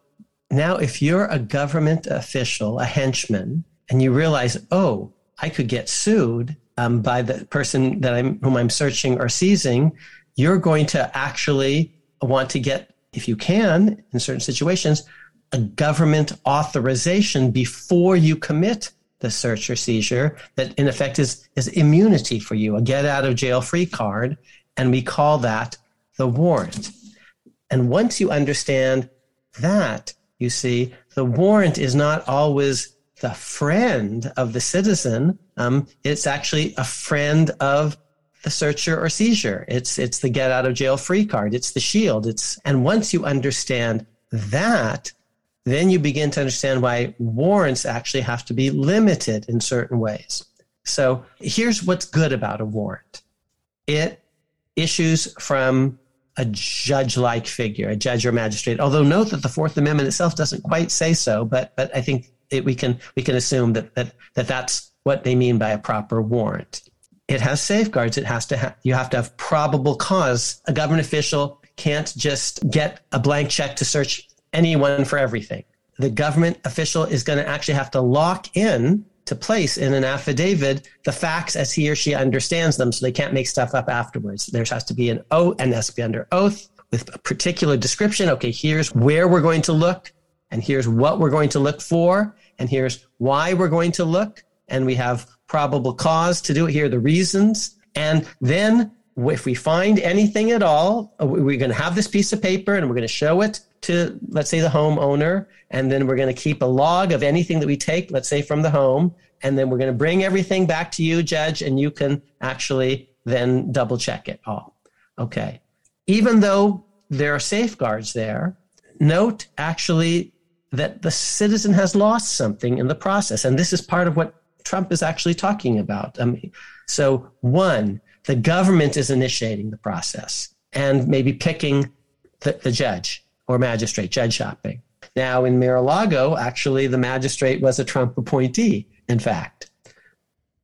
now, if you're a government official, a henchman, and you realize, oh, I could get sued um, by the person that I'm, whom I'm searching or seizing, you're going to actually want to get, if you can, in certain situations, a government authorization before you commit the search or seizure that in effect is, is immunity for you, a get out of jail free card and we call that the warrant. And once you understand that, you see, the warrant is not always the friend of the citizen. Um, it's actually a friend of the searcher or seizure. It's it's the get out of jail free card. It's the shield. It's and once you understand that, then you begin to understand why warrants actually have to be limited in certain ways. So here's what's good about a warrant it issues from a judge like figure, a judge or magistrate. Although note that the Fourth Amendment itself doesn't quite say so, but but I think it, we can we can assume that, that that that's what they mean by a proper warrant. It has safeguards. It has to have you have to have probable cause. A government official can't just get a blank check to search anyone for everything. The government official is going to actually have to lock in to place in an affidavit the facts as he or she understands them so they can't make stuff up afterwards. There has to be an oath and has to be under oath with a particular description. Okay, here's where we're going to look and here's what we're going to look for and here's why we're going to look and we have probable cause to do it. Here are the reasons. And then if we find anything at all, uh, we're going to have this piece of paper and we're going to show it to, let's say, the homeowner. And then we're going to keep a log of anything that we take, let's say, from the home. And then we're going to bring everything back to you, judge, and you can actually then double check it all. Okay. Even though there are safeguards there, note actually that the citizen has lost something in the process. And this is part of what Trump is actually talking about. I mean, so, one, the government is initiating the process and maybe picking the, the judge or magistrate, judge shopping. Now, in Mar-a-Lago, actually, the magistrate was a Trump appointee, in fact.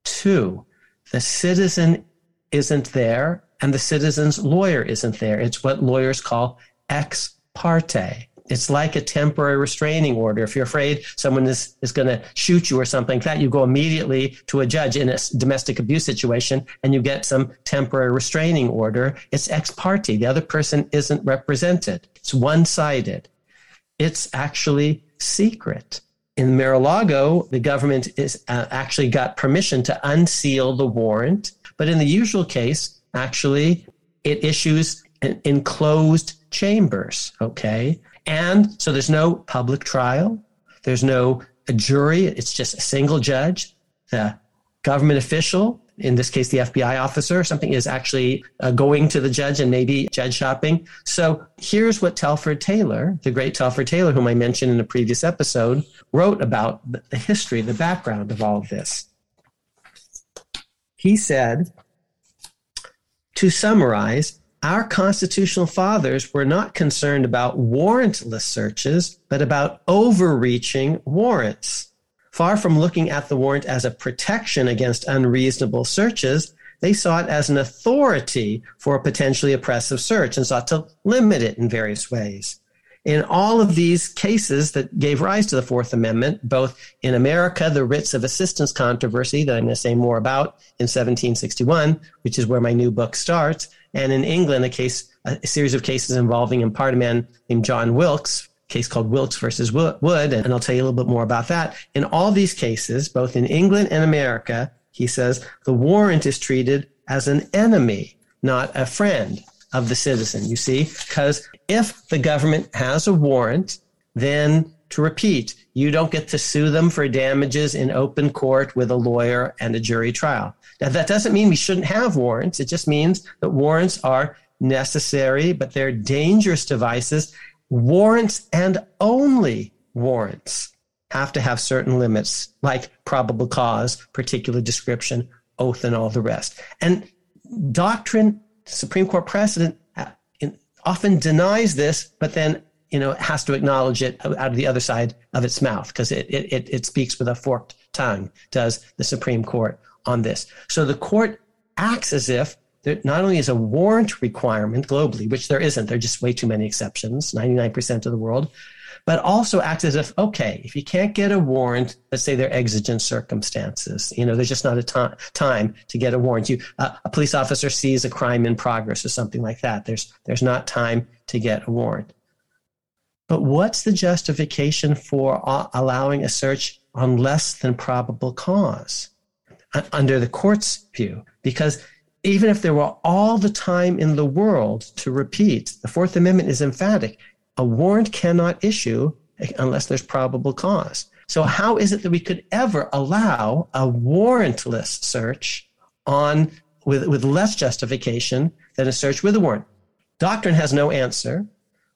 Two, the citizen isn't there and the citizen's lawyer isn't there. It's what lawyers call ex parte. It's like a temporary restraining order. If you're afraid someone is, is going to shoot you or something like that, you go immediately to a judge in a domestic abuse situation and you get some temporary restraining order. It's ex parte. The other person isn't represented. It's one sided. It's actually secret. In Mar-a-Lago, the government is uh, actually got permission to unseal the warrant, but in the usual case, actually, it issues enclosed chambers. Okay, and so there's no public trial. There's no a jury. It's just a single judge. The government official, in this case, the FBI officer or something is actually uh, going to the judge and maybe judge shopping. So here's what Telford Taylor, the great Telford Taylor, whom I mentioned in a previous episode, wrote about the history, the background of all of this. He said, to summarize, our constitutional fathers were not concerned about warrantless searches, but about overreaching warrants. Far from looking at the warrant as a protection against unreasonable searches, they saw it as an authority for a potentially oppressive search and sought to limit it in various ways. In all of these cases that gave rise to the Fourth Amendment, both in America, the writs of assistance controversy that I'm going to say more about in 1761, which is where my new book starts, and in England, a case, a series of cases involving in part a man named John Wilkes, case called Wilkes versus Wood, and I'll tell you a little bit more about that. In all these cases, both in England and America, he says the warrant is treated as an enemy, not a friend of the citizen. You see, because if the government has a warrant, then to repeat, you don't get to sue them for damages in open court with a lawyer and a jury trial. Now, that doesn't mean we shouldn't have warrants. It just means that warrants are necessary, but they're dangerous devices. Warrants and only warrants have to have certain limits, like probable cause, particular description, oath, and all the rest. And doctrine, Supreme Court precedent uh, often denies this, but then you know it has to acknowledge it out of the other side of its mouth because it, it, it speaks with a forked tongue, does the Supreme Court on this. So the court acts as if there not only is a warrant requirement globally, which there isn't, there are just way too many exceptions, 99% of the world, but also acts as if, okay, if you can't get a warrant, let's say there are exigent circumstances, you know, there's just not a to- time to get a warrant. You, uh, a police officer sees a crime in progress or something like that. There's, there's not time to get a warrant. But what's the justification for allowing a search on less than probable cause? under the court's view, because even if there were all the time in the world to repeat, the Fourth Amendment is emphatic. A warrant cannot issue unless there's probable cause. So, how is it that we could ever allow a warrantless search on with, with less justification than a search with a warrant? Doctrine has no answer.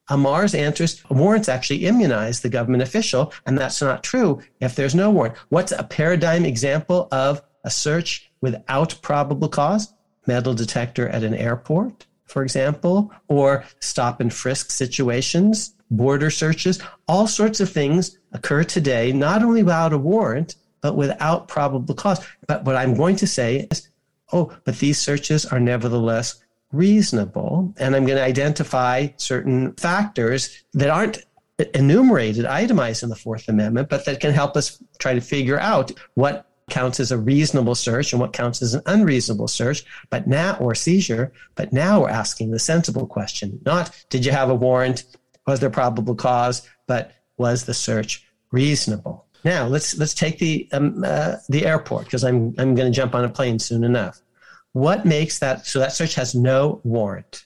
Amar's answers warrants actually immunize the government official, and that's not true if there's no warrant. What's a paradigm example of a search without probable cause, metal detector at an airport, for example, or stop and frisk situations, border searches, all sorts of things occur today, not only without a warrant, but without probable cause. But what I'm going to say is, oh, but these searches are nevertheless reasonable. And I'm going to identify certain factors that aren't enumerated, itemized in the Fourth Amendment, but that can help us try to figure out what counts as a reasonable search and what counts as an unreasonable search, but now or seizure. But now we're asking the sensible question: not did you have a warrant, was there probable cause, but was the search reasonable? Now let's let's take the um, uh, the airport because I'm I'm going to jump on a plane soon enough. What makes that so that search has no warrant?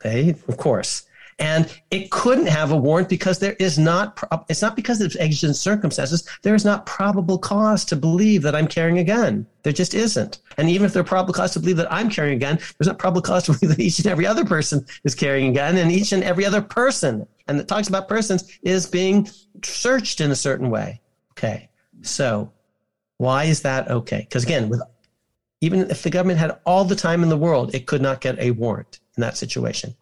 Okay, of course. And it couldn't have a warrant because there is not, it's not because of exigent circumstances. There is not probable cause to believe that I'm carrying a gun. There just isn't. And even if there's probable cause to believe that I'm carrying a gun, there's not probable cause to believe that each and every other person is carrying a gun and each and every other person, and it talks about persons, is being searched in a certain way. Okay. So why is that okay? Because again, with even if the government had all the time in the world, it could not get a warrant in that situation.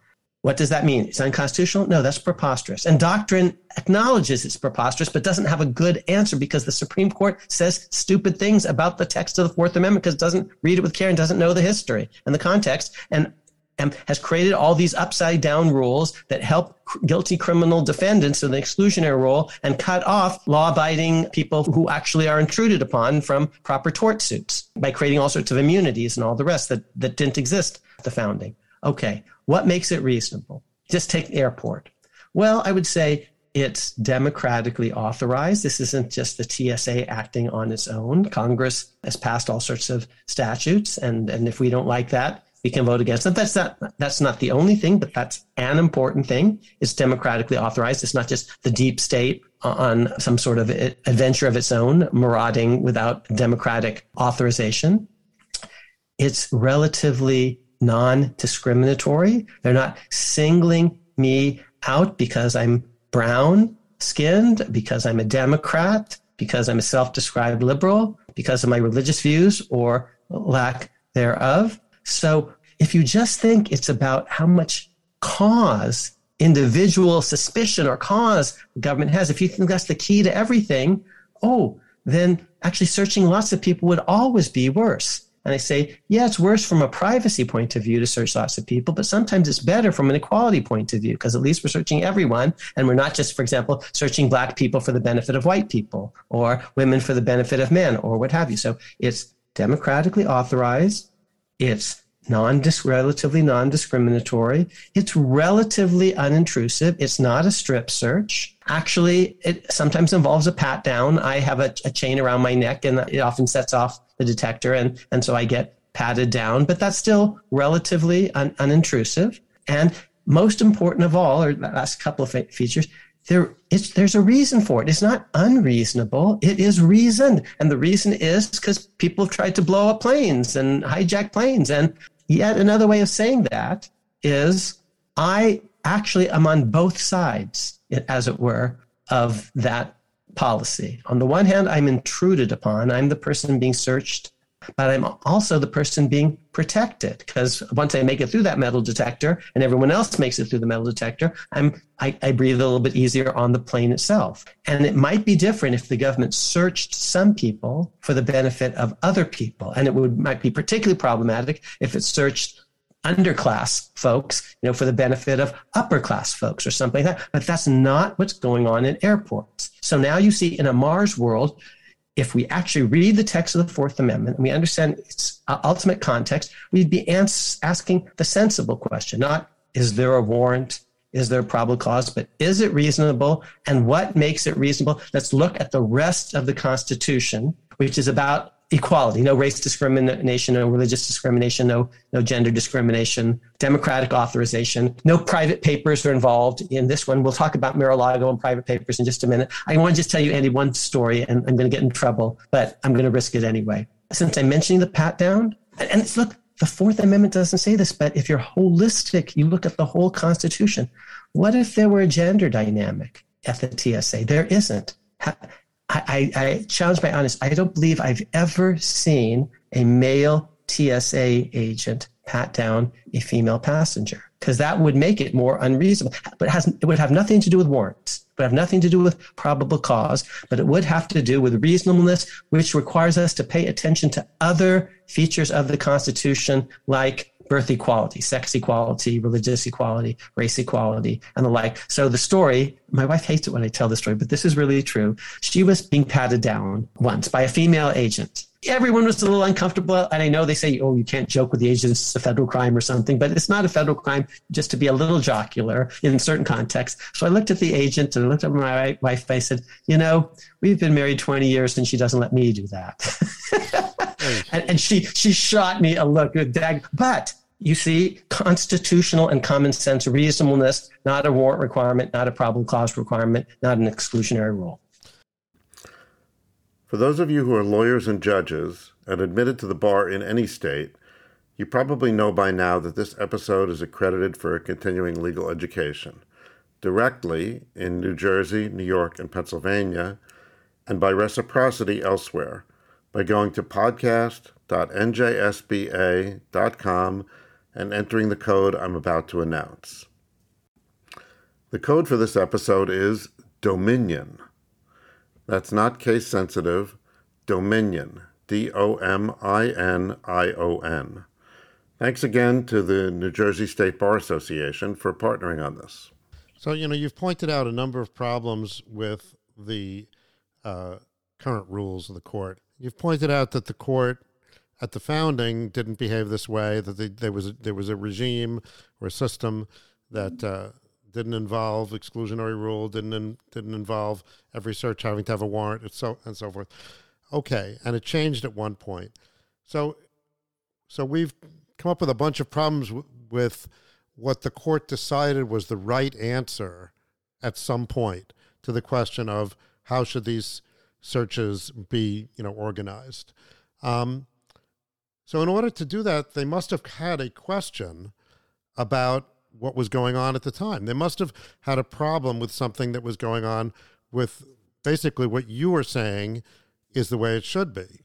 What does that mean? It's unconstitutional? No, that's preposterous. And doctrine acknowledges it's preposterous, but doesn't have a good answer because the Supreme Court says stupid things about the text of the Fourth Amendment because it doesn't read it with care and doesn't know the history and the context. And has created all these upside down rules that help guilty criminal defendants in the exclusionary rule and cut off law abiding people who actually are intruded upon from proper tort suits by creating all sorts of immunities and all the rest that, that didn't exist at the founding. Okay, what makes it reasonable? Just take the airport. Well, I would say it's democratically authorized. This isn't just the TSA acting on its own. Congress has passed all sorts of statutes, and, and if we don't like that, we can vote against. That's not that's not the only thing, but that's an important thing. It's democratically authorized. It's not just the deep state on some sort of adventure of its own, marauding without democratic authorization. It's relatively non discriminatory. They're not singling me out because I'm brown skinned, because I'm a Democrat, because I'm a self described liberal, because of my religious views or lack thereof. So if you just think it's about how much cause, individual suspicion or cause government has, if you think that's the key to everything, oh, then actually searching lots of people would always be worse. And I say, yeah, it's worse from a privacy point of view to search lots of people, but sometimes it's better from an equality point of view because at least we're searching everyone. And we're not just, for example, searching black people for the benefit of white people or women for the benefit of men or what have you. So it's democratically authorized. It's non relatively non-discriminatory. It's relatively unintrusive. It's not a strip search. Actually, it sometimes involves a pat down. I have a, a chain around my neck, and it often sets off the detector, and and so I get patted down. But that's still relatively un, unintrusive. And most important of all, or last couple of features, there there's a reason for it. It's not unreasonable. It is reasoned. And the reason is because people tried to blow up planes and hijack planes. And Yet another way of saying that is I actually am on both sides, as it were, of that policy. On the one hand, I'm intruded upon. I'm the person being searched, but I'm also the person being protected because once I make it through that metal detector and everyone else makes it through the metal detector, I'm, I, I breathe a little bit easier on the plane itself. And it might be different if the government searched some people for the benefit of other people. And it would might be particularly problematic if it searched underclass folks, you know, for the benefit of upper class folks or something like that. But that's not what's going on in airports. So now you see in Amar's world, if we actually read the text of the Fourth Amendment and we understand its ultimate context, we'd be ans- asking the sensible question, not is there a warrant? Is there a probable cause? But is it reasonable? And what makes it reasonable? Let's look at the rest of the Constitution, which is about equality, no race discrimination, no religious discrimination, no, no gender discrimination, democratic authorization, no private papers are involved in this one. We'll talk about Mar-a-Lago and private papers in just a minute. I want to just tell you, Andy, one story, and I'm going to get in trouble, but I'm going to risk it anyway. Since I'm mentioning the pat down, and look, the Fourth Amendment doesn't say this, but if you're holistic, you look at the whole Constitution. What if there were a gender dynamic at the TSA? There isn't I, I, I challenge my honest. I don't believe I've ever seen a male TSA agent pat down a female passenger because that would make it more unreasonable. But it, has, it would have nothing to do with warrants. It would have nothing to do with probable cause, but it would have to do with reasonableness, which requires us to pay attention to other features of the Constitution like birth equality, sex equality, religious equality, race equality, and the like. So the story, my wife hates it when I tell the story, but this is really true. She was being patted down once by a female agent. Everyone was a little uncomfortable. And I know they say, oh, you can't joke with the agents, it's a federal crime or something, but it's not a federal crime just to be a little jocular in certain contexts. So I looked at the agent and I looked at my wife. And I said, you know, we've been married 20 years and she doesn't let me do that. and, and, she she shot me a look. But you see, constitutional and common sense reasonableness, not a warrant requirement, not a probable cause requirement, not an exclusionary rule. For those of you who are lawyers and judges and admitted to the bar in any state, you probably know by now that this episode is accredited for a continuing legal education directly in New Jersey, New York, and Pennsylvania, and by reciprocity elsewhere by going to podcast.njsba.com and entering the code I'm about to announce. The code for this episode is Dominion. That's not case sensitive, Dominion. D O M I N I O N. Thanks again to the New Jersey State Bar Association for partnering on this. So, you know, you've pointed out a number of problems with the uh, current rules of the court. You've pointed out that the court at the founding didn't behave this way. That they, there was a, there was a regime or a system that uh, didn't involve exclusionary rule, didn't in, didn't involve every search having to have a warrant, and so and so forth. Okay, and it changed at one point. So, so we've come up with a bunch of problems w- with what the court decided was the right answer at some point to the question of how should these searches be you know organized. Um, so in order to do that, they must have had a question about what was going on at the time. They must have had a problem with something that was going on with basically what you were saying is the way it should be.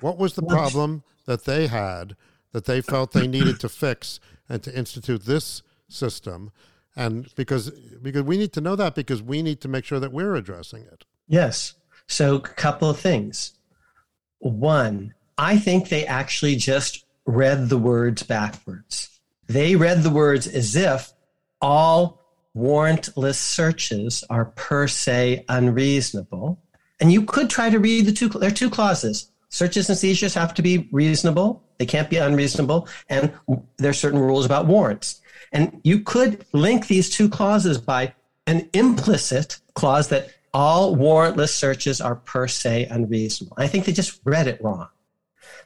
What was the problem that they had that they felt they needed to fix and to institute this system? And because because we need to know that because we need to make sure that we're addressing it. Yes. So, a couple of things. One, I think they actually just read the words backwards. They read the words as if all warrantless searches are per se unreasonable. And you could try to read the two, there are two clauses. Searches and seizures have to be reasonable. They can't be unreasonable. And there are certain rules about warrants. And you could link these two clauses by an implicit clause that all warrantless searches are per se unreasonable. I think they just read it wrong.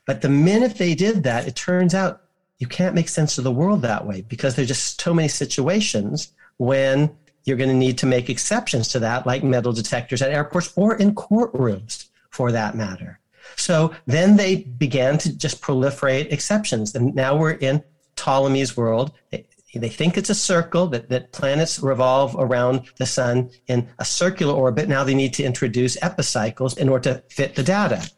But the minute they did that, it turns out you can't make sense of the world that way because there's just so many situations when you're going to need to make exceptions to that, like metal detectors at airports or in courtrooms for that matter. So then they began to just proliferate exceptions. And now we're in Ptolemy's world they think it's a circle that, that planets revolve around the sun in a circular orbit. Now they need to introduce epicycles in order to fit the data.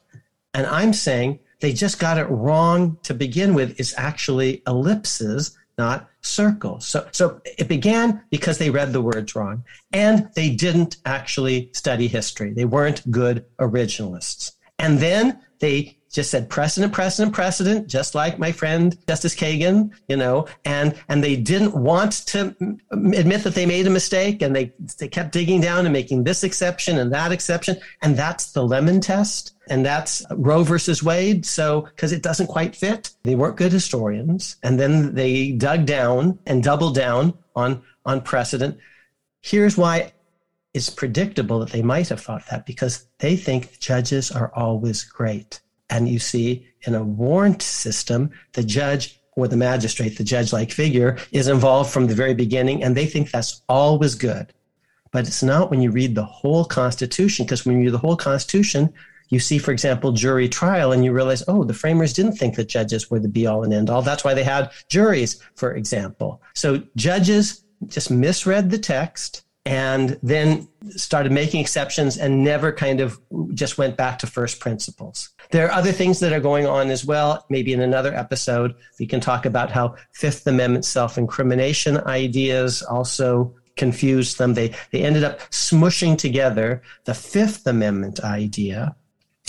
And I'm saying they just got it wrong to begin with. It's actually ellipses, not circles. So, so it began because they read the words wrong and they didn't actually study history. They weren't good originalists. And then they just said precedent, precedent, precedent, just like my friend Justice Kagan, you know, and and they didn't want to admit that they made a mistake, and they they kept digging down and making this exception and that exception, and that's the lemon test, and that's Roe versus Wade. So because it doesn't quite fit, they weren't good historians, and then they dug down and doubled down on on precedent. Here's why it's predictable that they might have thought that because they think judges are always great and you see in a warrant system, the judge or the magistrate, the judge like figure, is involved from the very beginning, and they think that's always good. But it's not when you read the whole Constitution, because when you read the whole Constitution, you see, for example, jury trial, and you realize, oh, the framers didn't think that judges were the be all and end all. That's why they had juries, for example. So judges just misread the text and then started making exceptions and never kind of just went back to first principles. There are other things that are going on as well. Maybe in another episode, we can talk about how Fifth Amendment self incrimination ideas also confused them. They, they ended up smushing together the Fifth Amendment idea,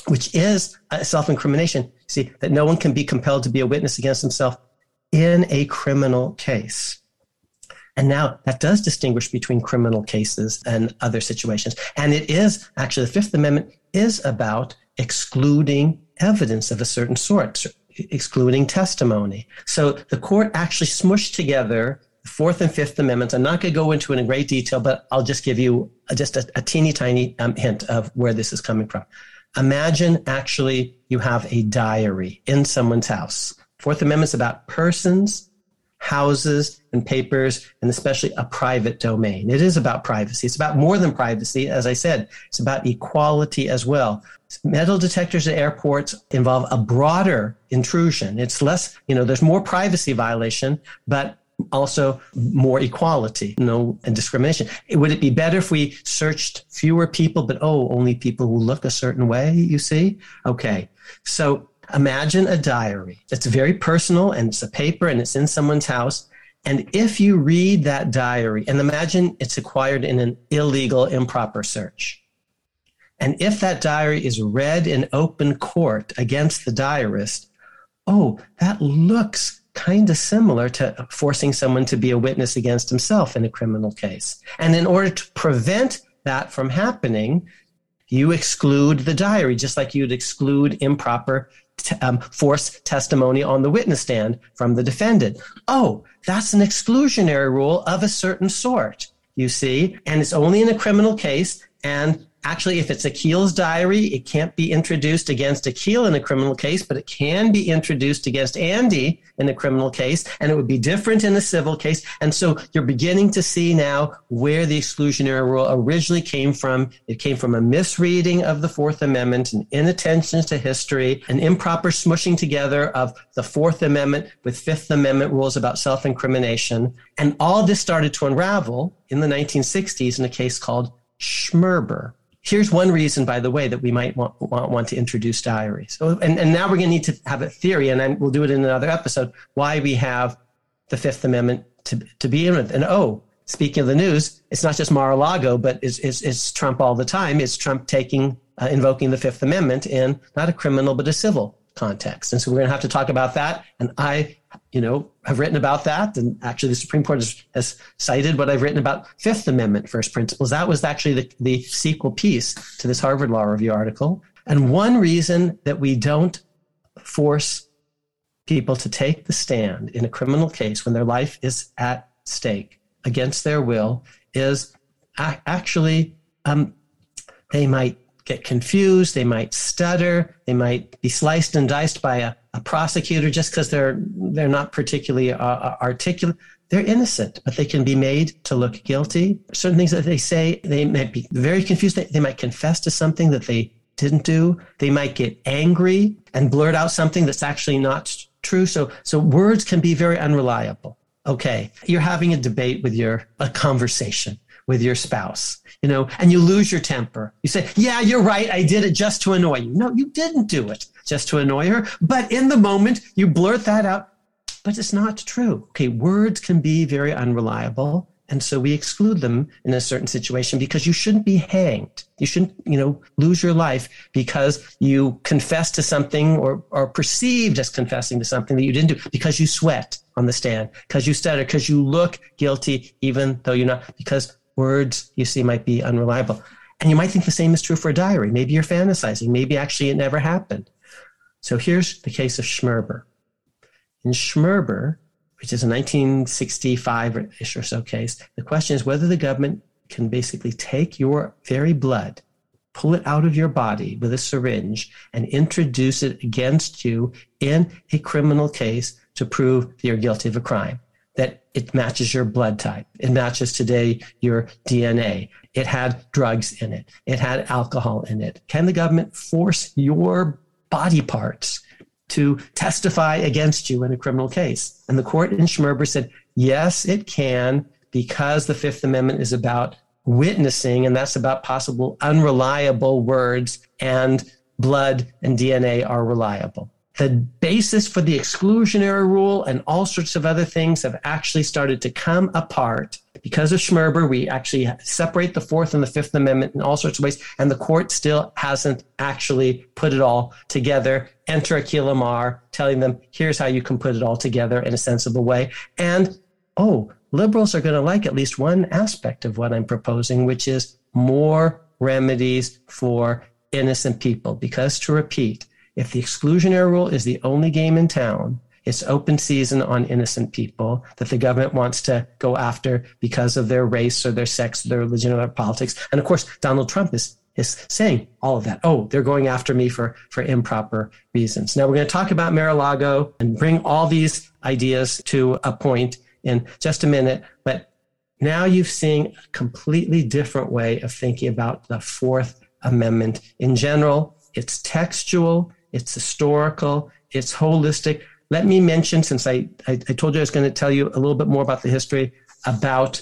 which is self incrimination. See, that no one can be compelled to be a witness against himself in a criminal case. And now that does distinguish between criminal cases and other situations. And it is actually, the Fifth Amendment is about excluding evidence of a certain sort, excluding testimony. So the court actually smushed together the Fourth and Fifth Amendments. I'm not going to go into it in great detail, but I'll just give you just a, a teeny tiny um, hint of where this is coming from. Imagine actually you have a diary in someone's house. Fourth Amendment is about persons, houses and papers, and especially a private domain. It is about privacy. It's about more than privacy. As I said, it's about equality as well. Metal detectors at airports involve a broader intrusion. It's less, you know, there's more privacy violation, but also more equality, no and discrimination. Would it be better if we searched fewer people, but oh, only people who look a certain way, you see? Okay. So Imagine a diary. It's very personal and it's a paper and it's in someone's house. And if you read that diary, and imagine it's acquired in an illegal, improper search. And if that diary is read in open court against the diarist, oh, that looks kind of similar to forcing someone to be a witness against himself in a criminal case. And in order to prevent that from happening, you exclude the diary, just like you'd exclude improper um, force testimony on the witness stand from the defendant. Oh, that's an exclusionary rule of a certain sort, you see, and it's only in a criminal case. And Actually, if it's Akhil's diary, it can't be introduced against Akil in a criminal case, but it can be introduced against Andy in a criminal case, and it would be different in a civil case. And so you're beginning to see now where the exclusionary rule originally came from. It came from a misreading of the Fourth Amendment, an inattention to history, an improper smushing together of the Fourth Amendment with Fifth Amendment rules about self incrimination. And all this started to unravel in the 1960s in a case called Schmerber. Here's one reason, by the way, that we might want, want, want to introduce diaries. So, and, and now we're going to need to have a theory, and I, we'll do it in another episode, why we have the Fifth Amendment to, to begin with. And oh, speaking of the news, it's not just Mar-a-Lago, but it's, it's, it's Trump all the time. It's Trump taking, uh, invoking the Fifth Amendment in not a criminal, but a civil context. And so we're going to have to talk about that. And I you know, have written about that. And actually, the Supreme Court has, has, cited what I've written about Fifth Amendment first principles. That was actually the, the sequel piece to this Harvard Law Review article. And one reason that we don't force people to take the stand in a criminal case when their life is at stake against their will is actually um, they might get confused, they might stutter, they might be sliced and diced by a, a prosecutor just because they're they're not particularly uh, uh, articulate. They're innocent, but they can be made to look guilty. Certain things that they say, they might be very confused. They, they might confess to something that they didn't do. They might get angry and blurt out something that's actually not true. So, so words can be very unreliable. Okay, you're having a debate with your a conversation with your spouse, you know, and you lose your temper. You say, yeah, you're right. I did it just to annoy you. No, you didn't do it just to annoy her. But in the moment, you blurt that out. But it's not true. Okay. Words can be very unreliable. And so we exclude them in a certain situation because you shouldn't be hanged. You shouldn't, you know, lose your life because you confess to something or are perceived as confessing to something that you didn't do because you sweat on the stand, because you stutter, because you look guilty, even though you're not, because words you see might be unreliable. And you might think the same is true for a diary. Maybe you're fantasizing. Maybe actually it never happened. So here's the case of Schmerber. In Schmerber, which is a 1965-ish or so case, the question is whether the government can basically take your very blood, pull it out of your body with a syringe, and introduce it against you in a criminal case to prove that you're guilty of a crime that it matches your blood type. It matches today your DNA. It had drugs in it. It had alcohol in it. Can the government force your body parts to testify against you in a criminal case? And the court in Schmerber said, yes, it can, because the Fifth Amendment is about witnessing, and that's about possible unreliable words, and blood and DNA are reliable. The basis for the exclusionary rule and all sorts of other things have actually started to come apart because of Schmerber, we actually separate the Fourth and the Fifth Amendment in all sorts of ways, and the court still hasn't actually put it all together. Enter Akhil Amar, telling them, here's how you can put it all together in a sensible way. And, oh, liberals are going to like at least one aspect of what I'm proposing, which is more remedies for innocent people. Because to repeat, if the exclusionary rule is the only game in town, it's open season on innocent people that the government wants to go after because of their race or their sex, or their religion, or their politics. And of course, Donald Trump is is saying all of that. Oh, they're going after me for for improper reasons. Now we're going to talk about Mar-a-Lago and bring all these ideas to a point in just a minute. But now you've seen a completely different way of thinking about the Fourth Amendment in general. It's textual, it's historical, it's holistic. Let me mention, since I, I, I told you I was going to tell you a little bit more about the history about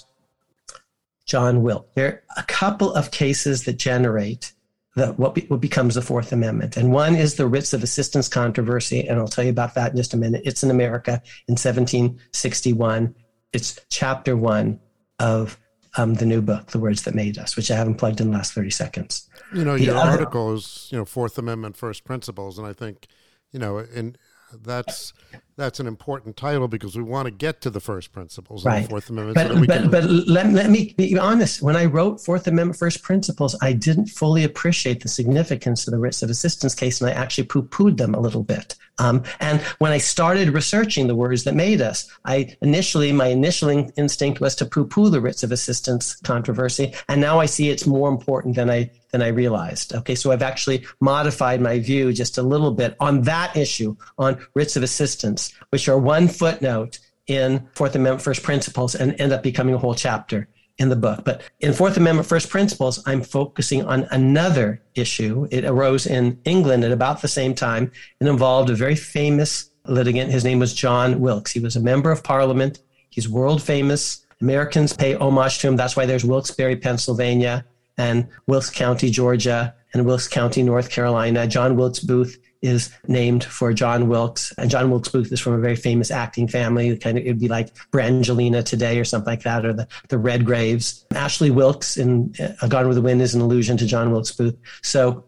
John Wilkes. There are a couple of cases that generate the, what, be, what becomes the Fourth Amendment. And one is the writs of assistance controversy. And I'll tell you about that in just a minute. It's in America in 1761. It's chapter one of um, the new book, The Words That Made Us, which I haven't plugged in the last 30 seconds. You know, your other, article is, you know, Fourth Amendment First Principles. And I think, you know, and that's that's an important title because we want to get to the first principles right. of the Fourth Amendment. But, so but, can... but let, let me be honest. When I wrote Fourth Amendment First Principles, I didn't fully appreciate the significance of the writs of assistance case, and I actually poo pooed them a little bit. Um, and when I started researching the words that made us, I initially, my initial in- instinct was to poo poo the writs of assistance controversy. And now I see it's more important than I, than I realized. Okay. So I've actually modified my view just a little bit on that issue on writs of assistance, which are one footnote in Fourth Amendment First Principles and end up becoming a whole chapter in the book. But in Fourth Amendment First Principles, I'm focusing on another issue. It arose in England at about the same time and involved a very famous litigant. His name was John Wilkes. He was a member of parliament. He's world famous. Americans pay homage to him. That's why there's Wilkes-Barre, Pennsylvania, and Wilkes County, Georgia, and Wilkes County, North Carolina. John Wilkes Booth is named for John Wilkes. And John Wilkes Booth is from a very famous acting family. Kind of, it would be like Brangelina today or something like that, or the, the Redgraves. Ashley Wilkes in uh, A Gone with the Wind is an allusion to John Wilkes Booth. So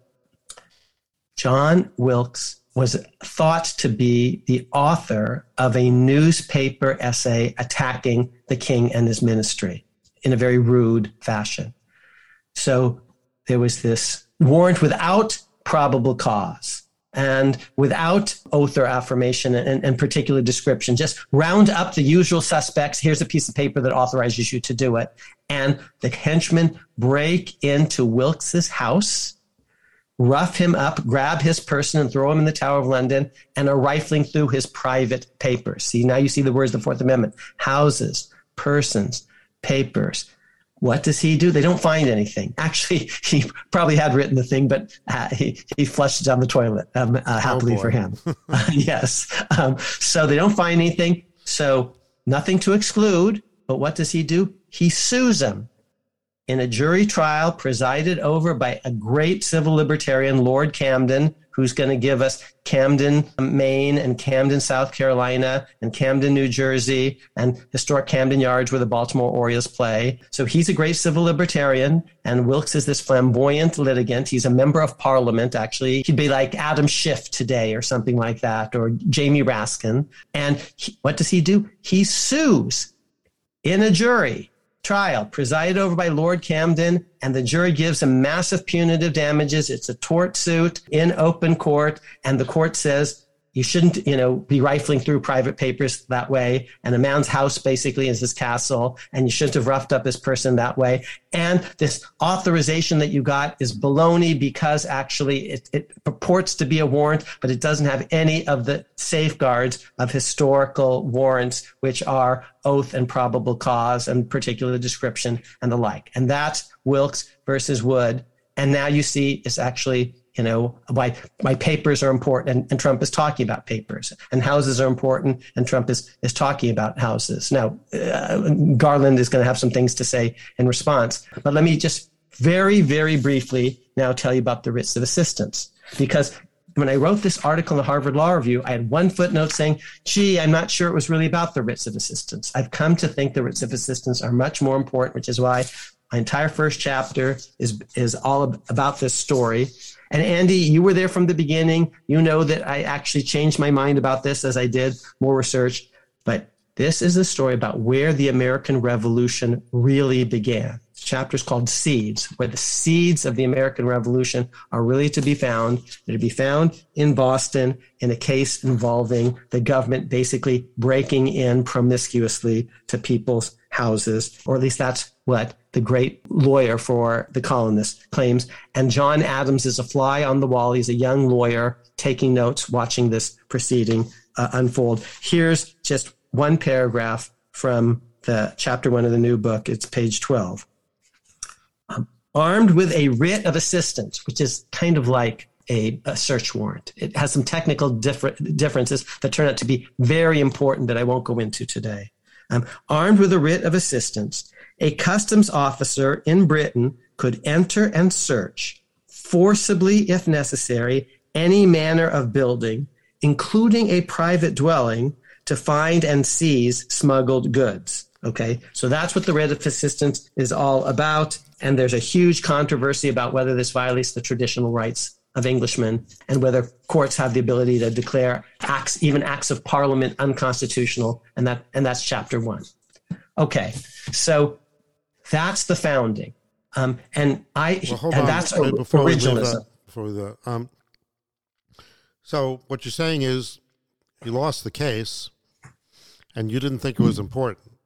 John Wilkes was thought to be the author of a newspaper essay attacking the king and his ministry in a very rude fashion. So there was this warrant without probable cause and without oath or affirmation and, and, particular description, just round up the usual suspects. Here's a piece of paper that authorizes you to do it. And the henchmen break into Wilkes's house, rough him up, grab his person and throw him in the Tower of London and are rifling through his private papers. See, now you see the words of the Fourth Amendment. Houses, persons, papers. What does he do? They don't find anything. Actually, he probably had written the thing, but uh, he, he flushed it down the toilet um, uh, happily oh for him. yes. Um, so they don't find anything. So nothing to exclude. But what does he do? He sues them in a jury trial presided over by a great civil libertarian, Lord Camden, who's going to give us Camden, Maine, and Camden, South Carolina, and Camden, New Jersey, and historic Camden Yards where the Baltimore Orioles play. So he's a great civil libertarian, and Wilkes is this flamboyant litigant. He's a member of parliament, actually. He'd be like Adam Schiff today or something like that, or Jamie Raskin. And he, what does he do? He sues in a jury trial presided over by Lord Camden, and the jury gives him massive punitive damages. It's a tort suit in open court, and the court says you shouldn't, you know, be rifling through private papers that way. And a man's house basically is his castle, and you shouldn't have roughed up his person that way. And this authorization that you got is baloney because actually it, it purports to be a warrant, but it doesn't have any of the safeguards of historical warrants, which are oath and probable cause and particular description and the like. And that's Wilkes versus Wood. And now you see it's actually you know why why papers are important and, and, Trump is talking about papers and houses are important and Trump is is talking about houses. Now uh, Garland is going to have some things to say in response, but let me just very very briefly now tell you about the writs of assistance because when I wrote this article in the Harvard Law Review, I had one footnote saying, gee, I'm not sure it was really about the writs of assistance. I've come to think the writs of assistance are much more important, which is why my entire first chapter is, is all about this story. And Andy, you were there from the beginning. You know that I actually changed my mind about this as I did more research. But this is a story about where the American Revolution really began. The chapter is called Seeds, where the seeds of the American Revolution are really to be found. They're to be found in Boston in a case involving the government basically breaking in promiscuously to people's houses, or at least that's what the great lawyer for the colonists claims. And John Adams is a fly on the wall. He's a young lawyer taking notes, watching this proceeding uh, unfold. Here's just one paragraph from the chapter one of the new book. It's page 12. Um, armed with a writ of assistance, which is kind of like a, a, search warrant. It has some technical differ- differences that turn out to be very important that I won't go into today. Um, armed with a writ of assistance, a customs officer in Britain could enter and search, forcibly if necessary, any manner of building, including a private dwelling, to find and seize smuggled goods. Okay, so that's what the writ of assistance is all about. And there's a huge controversy about whether this violates the traditional rights of Englishmen and whether courts have the ability to declare acts, even acts of parliament, unconstitutional. And that and that's chapter one. Okay, so that's the founding. Um, and I well, and on. that's before originalism. That, before that, um, so what you're saying is you lost the case, and you didn't think it was important,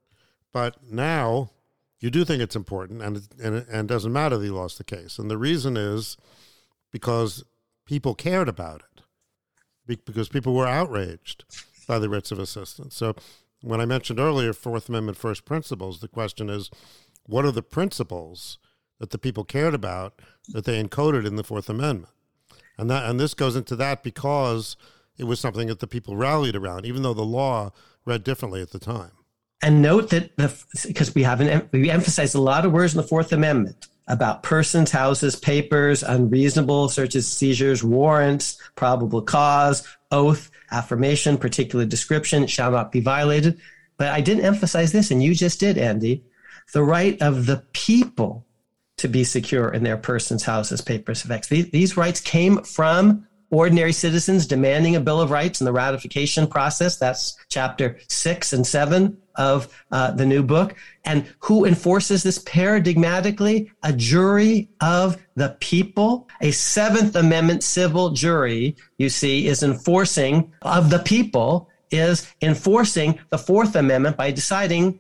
but now you do think it's important, and it, and it, and it doesn't matter that you lost the case. And the reason is because people cared about it, because people were outraged by the writs of assistance. So when I mentioned earlier Fourth Amendment first principles, the question is what are the principles that the people cared about that they encoded in the Fourth Amendment? And that and this goes into that because it was something that the people rallied around, even though the law read differently at the time. And note that because we haven't we emphasize a lot of words in the Fourth Amendment about persons, houses, papers, unreasonable searches, seizures, warrants, probable cause, oath, affirmation, particular description shall not be violated. But I didn't emphasize this, and you just did, Andy the right of the people to be secure in their persons, houses, papers, effects. These, these rights came from ordinary citizens demanding a Bill of Rights in the ratification process. That's chapter six and seven of uh, the new book. And who enforces this paradigmatically? A jury of the people. A Seventh Amendment civil jury, you see, is enforcing of the people, is enforcing the Fourth Amendment by deciding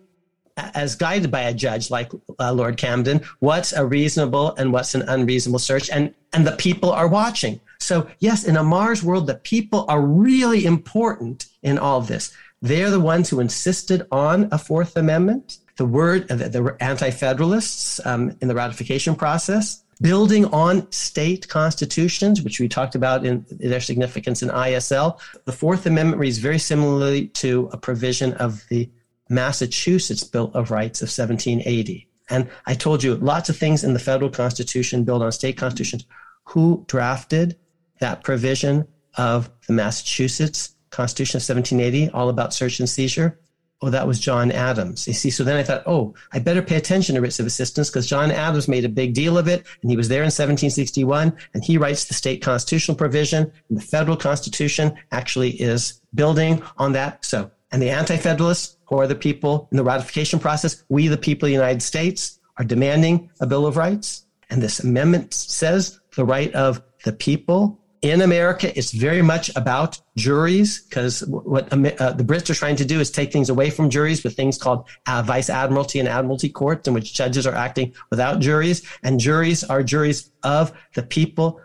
as guided by a judge like uh, Lord Camden, what's a reasonable and what's an unreasonable search, and and the people are watching. So yes, in Amar's world, the people are really important in all this. They're the ones who insisted on a Fourth Amendment. The word uh, the, the anti-federalists um, in the ratification process. Building on state constitutions, which we talked about in their significance in ISL, the Fourth Amendment reads very similarly to a provision of the Massachusetts Bill of Rights of 1780. And I told you lots of things in the federal constitution built on state constitutions. Who drafted that provision of the Massachusetts Constitution of 1780, all about search and seizure? Oh, that was John Adams. You see, so then I thought, oh, I better pay attention to writs of assistance because John Adams made a big deal of it, and he was there in 1761, and he writes the state constitutional provision, and the federal constitution actually is building on that. So, and the anti-federalists who are the people in the ratification process. We, the people of the United States, are demanding a Bill of Rights. And this amendment says the right of the people in America. It's very much about juries because what uh, the Brits are trying to do is take things away from juries with things called uh, vice admiralty and admiralty courts in which judges are acting without juries. And juries are juries of the people.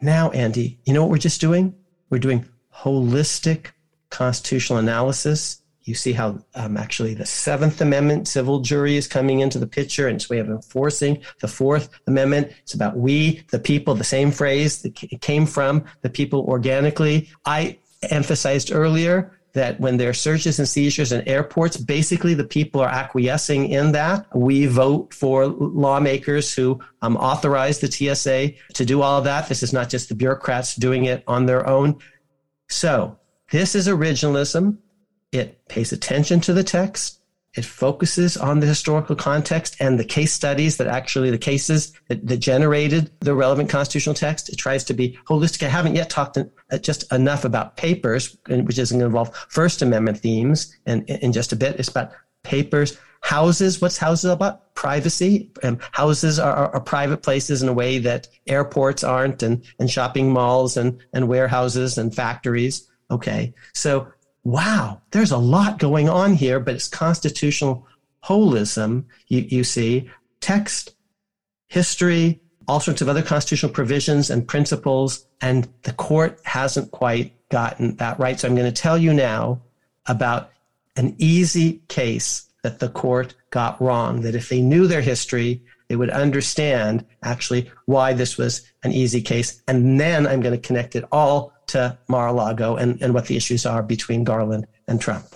Now, Andy, you know what we're just doing? We're doing holistic constitutional analysis you see how um, actually the Seventh Amendment civil jury is coming into the picture and its way of enforcing the Fourth Amendment. It's about we, the people, the same phrase that came from the people organically. I emphasized earlier that when there are searches and seizures in airports, basically the people are acquiescing in that. We vote for lawmakers who um, authorize the TSA to do all that. This is not just the bureaucrats doing it on their own. So this is originalism. It pays attention to the text. It focuses on the historical context and the case studies that actually the cases that, that generated the relevant constitutional text. It tries to be holistic. I haven't yet talked uh, just enough about papers, which is going to involve First Amendment themes. And in just a bit, it's about papers, houses. What's houses about? Privacy. Um, houses are, are, are, private places in a way that airports aren't, and, and shopping malls and, and warehouses and factories. Okay. So wow, there's a lot going on here, but it's constitutional holism. You, you see text, history, all sorts of other constitutional provisions and principles, and the court hasn't quite gotten that right. So I'm going to tell you now about an easy case that the court got wrong, that if they knew their history, they would understand actually why this was an easy case. And then I'm going to connect it all to Mar-a-Lago and, and what the issues are between Garland and Trump.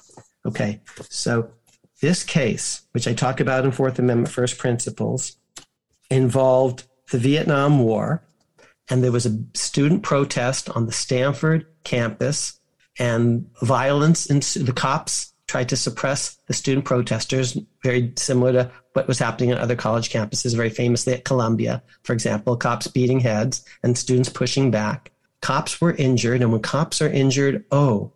Okay, so this case, which I talk about in Fourth Amendment First Principles, involved the Vietnam War, and there was a student protest on the Stanford campus, and violence ensued. The cops tried to suppress the student protesters, very similar to what was happening at other college campuses, very famously at Columbia, for example, cops beating heads and students pushing back cops were injured. And when cops are injured, oh,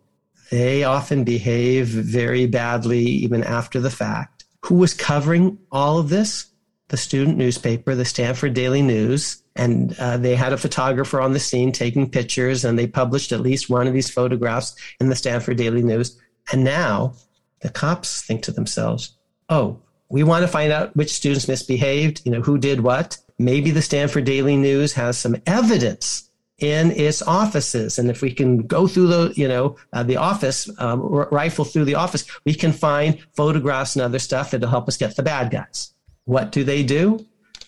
they often behave very badly even after the fact. Who was covering all of this? The student newspaper, the Stanford Daily News. And uh, they had a photographer on the scene taking pictures, and they published at least one of these photographs in the Stanford Daily News. And now the cops think to themselves, oh, we want to find out which students misbehaved, you know, who did what. Maybe the Stanford Daily News has some evidence in its offices. And if we can go through the, you know, uh, the office, um, rifle through the office, we can find photographs and other stuff that'll help us get the bad guys. What do they do?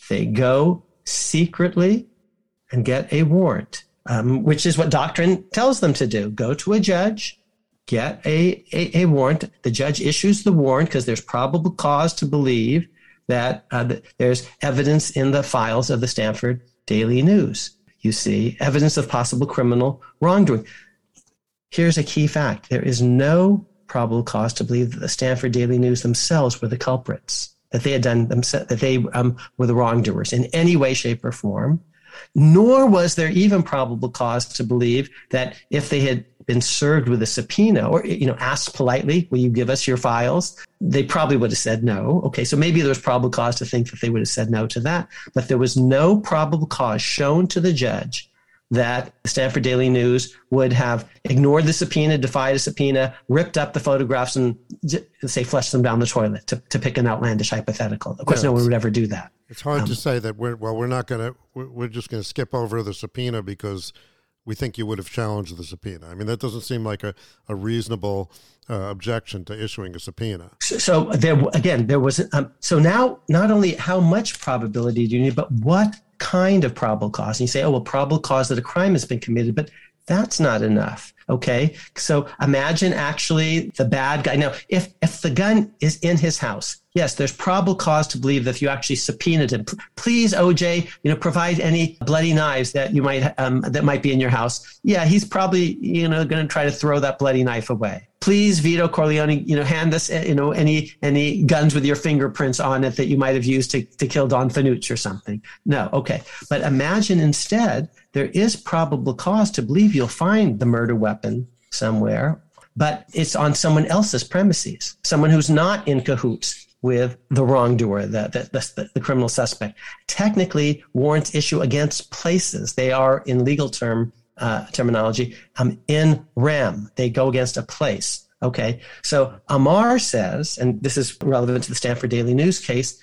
They go secretly and get a warrant, um, which is what doctrine tells them to do. Go to a judge, get a, a, a warrant. The judge issues the warrant because there's probable cause to believe that uh, there's evidence in the files of the Stanford Daily News you see, evidence of possible criminal wrongdoing. Here's a key fact there is no probable cause to believe that the Stanford Daily News themselves were the culprits, that they had done themselves, that they um, were the wrongdoers in any way, shape, or form. Nor was there even probable cause to believe that if they had been served with a subpoena or you know asked politely will you give us your files they probably would have said no okay so maybe there was probable cause to think that they would have said no to that but there was no probable cause shown to the judge that the Stanford Daily News would have ignored the subpoena, defied a subpoena, ripped up the photographs, and say flushed them down the toilet to, to pick an outlandish hypothetical. Of course, yeah, no one would ever do that. It's hard um, to say that we're well. We're not going to. We're, we're just going to skip over the subpoena because we think you would have challenged the subpoena. I mean, that doesn't seem like a, a reasonable uh, objection to issuing a subpoena. So, so there again, there was um, so now not only how much probability do you need, but what kind of probable cause? And you say, oh, well, probable cause that a crime has been committed, but that's not enough. Okay. So imagine actually the bad guy. Now, if, if the gun is in his house, yes, there's probable cause to believe that if you actually subpoenaed him, please, OJ, you know, provide any bloody knives that you might, um, that might be in your house. Yeah, he's probably, you know, going to try to throw that bloody knife away. Please, Vito Corleone, you know, hand us, you know, any, any guns with your fingerprints on it that you might have used to, to kill Don Fanucci or something. No. Okay. But imagine instead there is probable cause to believe you'll find the murder weapon somewhere, but it's on someone else's premises, someone who's not in cahoots with the wrongdoer, the, the, the, the, criminal suspect. Technically, warrants issue against places. They are, in legal term uh, terminology, um, in rem. They go against a place. Okay, so Amar says, and this is relevant to the Stanford Daily News case.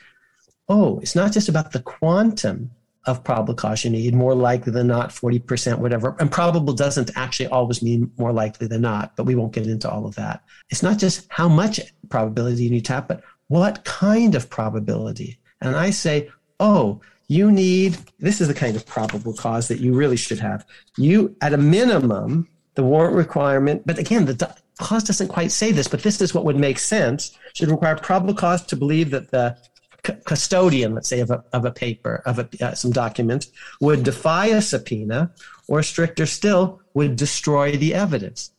Oh, it's not just about the quantum of probable cause you need, more likely than not, 40%, whatever. And probable doesn't actually always mean more likely than not, but we won't get into all of that. It's not just how much probability you need to have, but what kind of probability. And I say, oh, you need this is the kind of probable cause that you really should have. You, at a minimum, the warrant requirement, but again, the clause doesn't quite say this, but this is what would make sense, should require probable cause to believe that the custodian, let's say, of a, of a paper, of a, uh, some document, would defy a subpoena, or stricter still, would destroy the evidence.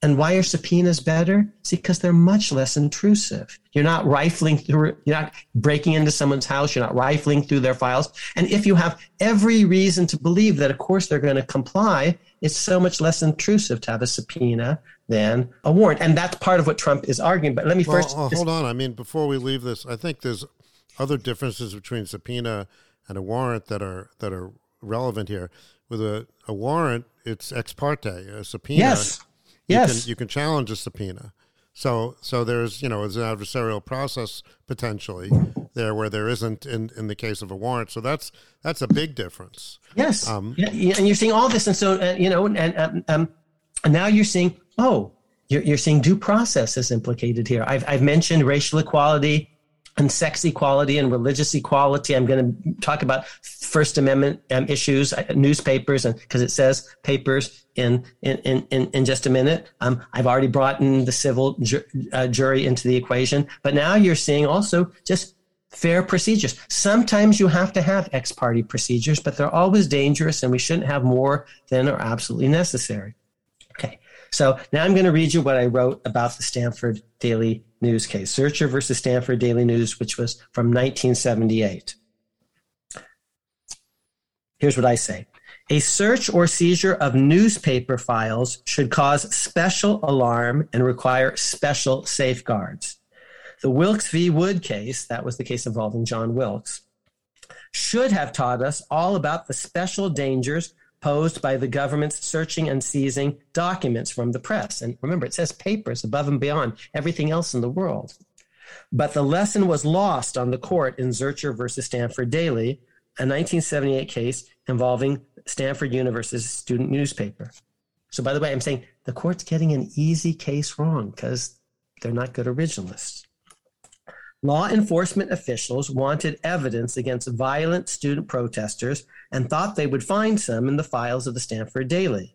And why are subpoenas better? See, because they're much less intrusive. You're not rifling through, you're not breaking into someone's house, you're not rifling through their files. And if you have every reason to believe that, of course, they're going to comply, it's so much less intrusive to have a subpoena than a warrant. And that's part of what Trump is arguing. But let me well, first. Uh, hold on. I mean, before we leave this, I think there's other differences between subpoena and a warrant that are that are relevant here. With a, a warrant, it's ex parte. A subpoena, yes, you yes, can, you can challenge a subpoena. So so there's you know it's an adversarial process potentially there where there isn't in, in the case of a warrant. So that's that's a big difference. Yes, um, yeah, and you're seeing all this, and so uh, you know, and um, um, and now you're seeing oh, you're, you're seeing due process is implicated here. I've I've mentioned racial equality and sex equality and religious equality. I'm going to talk about First Amendment um, issues, uh, newspapers, and because it says papers in in in in just a minute. Um, I've already brought in the civil ju- uh, jury into the equation, but now you're seeing also just fair procedures. Sometimes you have to have ex parte procedures, but they're always dangerous, and we shouldn't have more than are absolutely necessary. Okay. So now I'm going to read you what I wrote about the Stanford Daily News case, Zurcher versus Stanford Daily News, which was from 1978. Here's what I say. A search or seizure of newspaper files should cause special alarm and require special safeguards. The Wilkes v. Wood case, that was the case involving John Wilkes, should have taught us all about the special dangers posed by the government's searching and seizing documents from the press. And remember, it says papers above and beyond everything else in the world. But the lesson was lost on the court in Zurcher versus Stanford Daily, a 1978 case involving Stanford University's student newspaper. So, by the way, I'm saying the court's getting an easy case wrong because they're not good originalists. Law enforcement officials wanted evidence against violent student protesters and thought they would find some in the files of the Stanford Daily.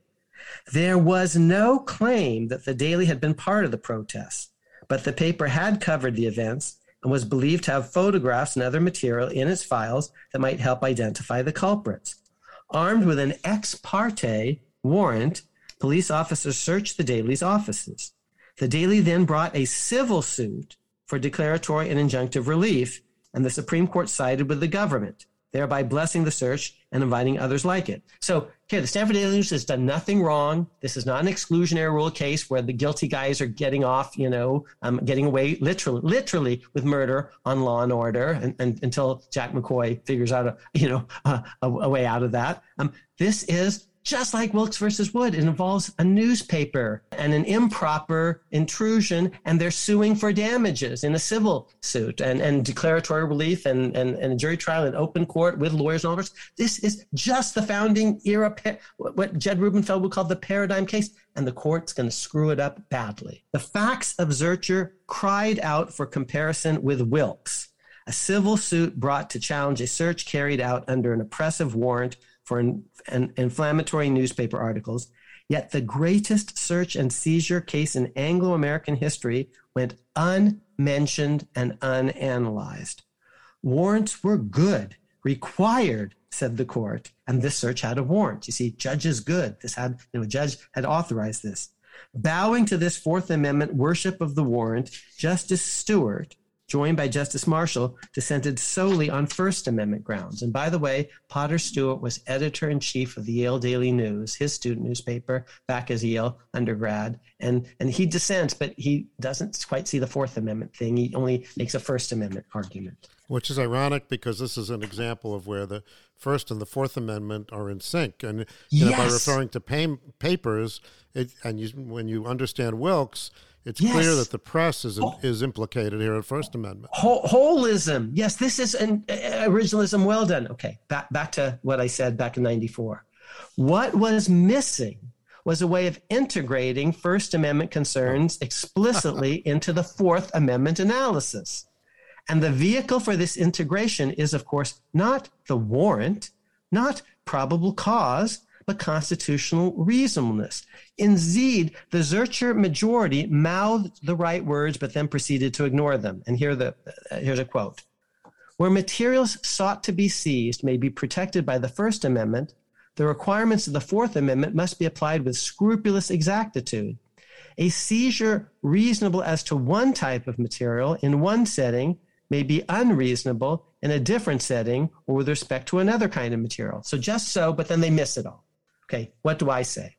There was no claim that the Daily had been part of the protests, but the paper had covered the events and was believed to have photographs and other material in its files that might help identify the culprits. Armed with an ex parte warrant, police officers searched the Daily's offices. The Daily then brought a civil suit for declaratory and injunctive relief, and the Supreme Court sided with the government, thereby blessing the search and inviting others like it. So here, the Stanford Daily News has done nothing wrong. This is not an exclusionary rule case where the guilty guys are getting off, you know, um, getting away literally, literally with murder on Law and Order, and, and until Jack McCoy figures out a, you know, a, a, way out of that. Um, this is just like Wilkes versus Wood, it involves a newspaper and an improper intrusion, and they're suing for damages in a civil suit and, and declaratory relief and, and, and a jury trial in open court with lawyers and all this. This is just the founding era, what Jed Rubenfeld would call the paradigm case, and the court's going to screw it up badly. The facts of Zurcher cried out for comparison with Wilkes, a civil suit brought to challenge a search carried out under an oppressive warrant for an, an inflammatory newspaper articles. Yet the greatest search and seizure case in Anglo American history went unmentioned and unanalyzed. Warrants were good, required, said the court, and this search had a warrant. You see, judge is good. This had, you know, judge had authorized this. Bowing to this Fourth Amendment worship of the warrant, Justice Stewart joined by Justice Marshall, dissented solely on First Amendment grounds. And by the way, Potter Stewart was editor in chief of the Yale Daily News, his student newspaper, back as a Yale undergrad. And, and he dissents, but he doesn't quite see the Fourth Amendment thing. He only makes a First Amendment argument. Which is ironic because this is an example of where the First and the Fourth Amendment are in sync. And you yes. know, by referring to pay, papers, it, and you, when you understand Wilkes, it's yes. clear that the press is is implicated here at First Amendment. holism, yes, this is an uh, originalism. Well done. Okay, back back to what I said back in '94. What was missing was a way of integrating First Amendment concerns explicitly into the Fourth Amendment analysis. And the vehicle for this integration is, of course, not the warrant, not probable cause, but constitutional reasonableness. Indeed, the Zurcher majority mouthed the right words, but then proceeded to ignore them. And here the, uh, here's a quote. Where materials sought to be seized may be protected by the First Amendment, the requirements of the Fourth Amendment must be applied with scrupulous exactitude. A seizure reasonable as to one type of material in one setting may be unreasonable in a different setting or with respect to another kind of material. So just so, but then they miss it all. Okay, what do I say?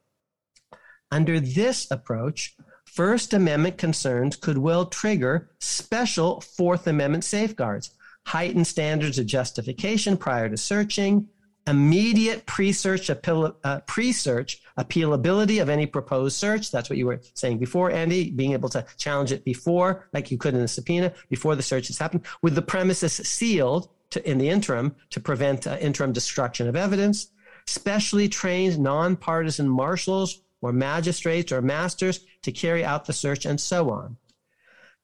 Under this approach, First Amendment concerns could well trigger special Fourth Amendment safeguards, heightened standards of justification prior to searching, immediate pre-search, appeal, uh, pre-search appealability of any proposed search. That's what you were saying before, Andy, being able to challenge it before, like you could in a subpoena, before the search has happened, with the premises sealed to, in the interim to prevent uh, interim destruction of evidence. Specially trained nonpartisan marshals or magistrates or masters to carry out the search and so on.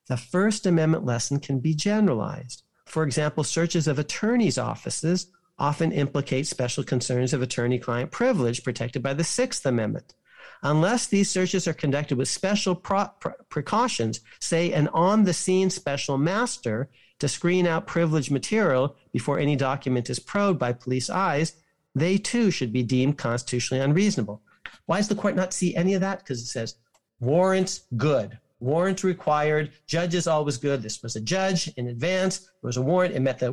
The First Amendment lesson can be generalized. For example, searches of attorneys' offices often implicate special concerns of attorney client privilege protected by the Sixth Amendment. Unless these searches are conducted with special pro- precautions, say an on the scene special master to screen out privileged material before any document is probed by police eyes, they too should be deemed constitutionally unreasonable. Why does the court not see any of that? Because it says warrants good, warrant required. Judge is always good. This was a judge in advance. It was a warrant. It met the,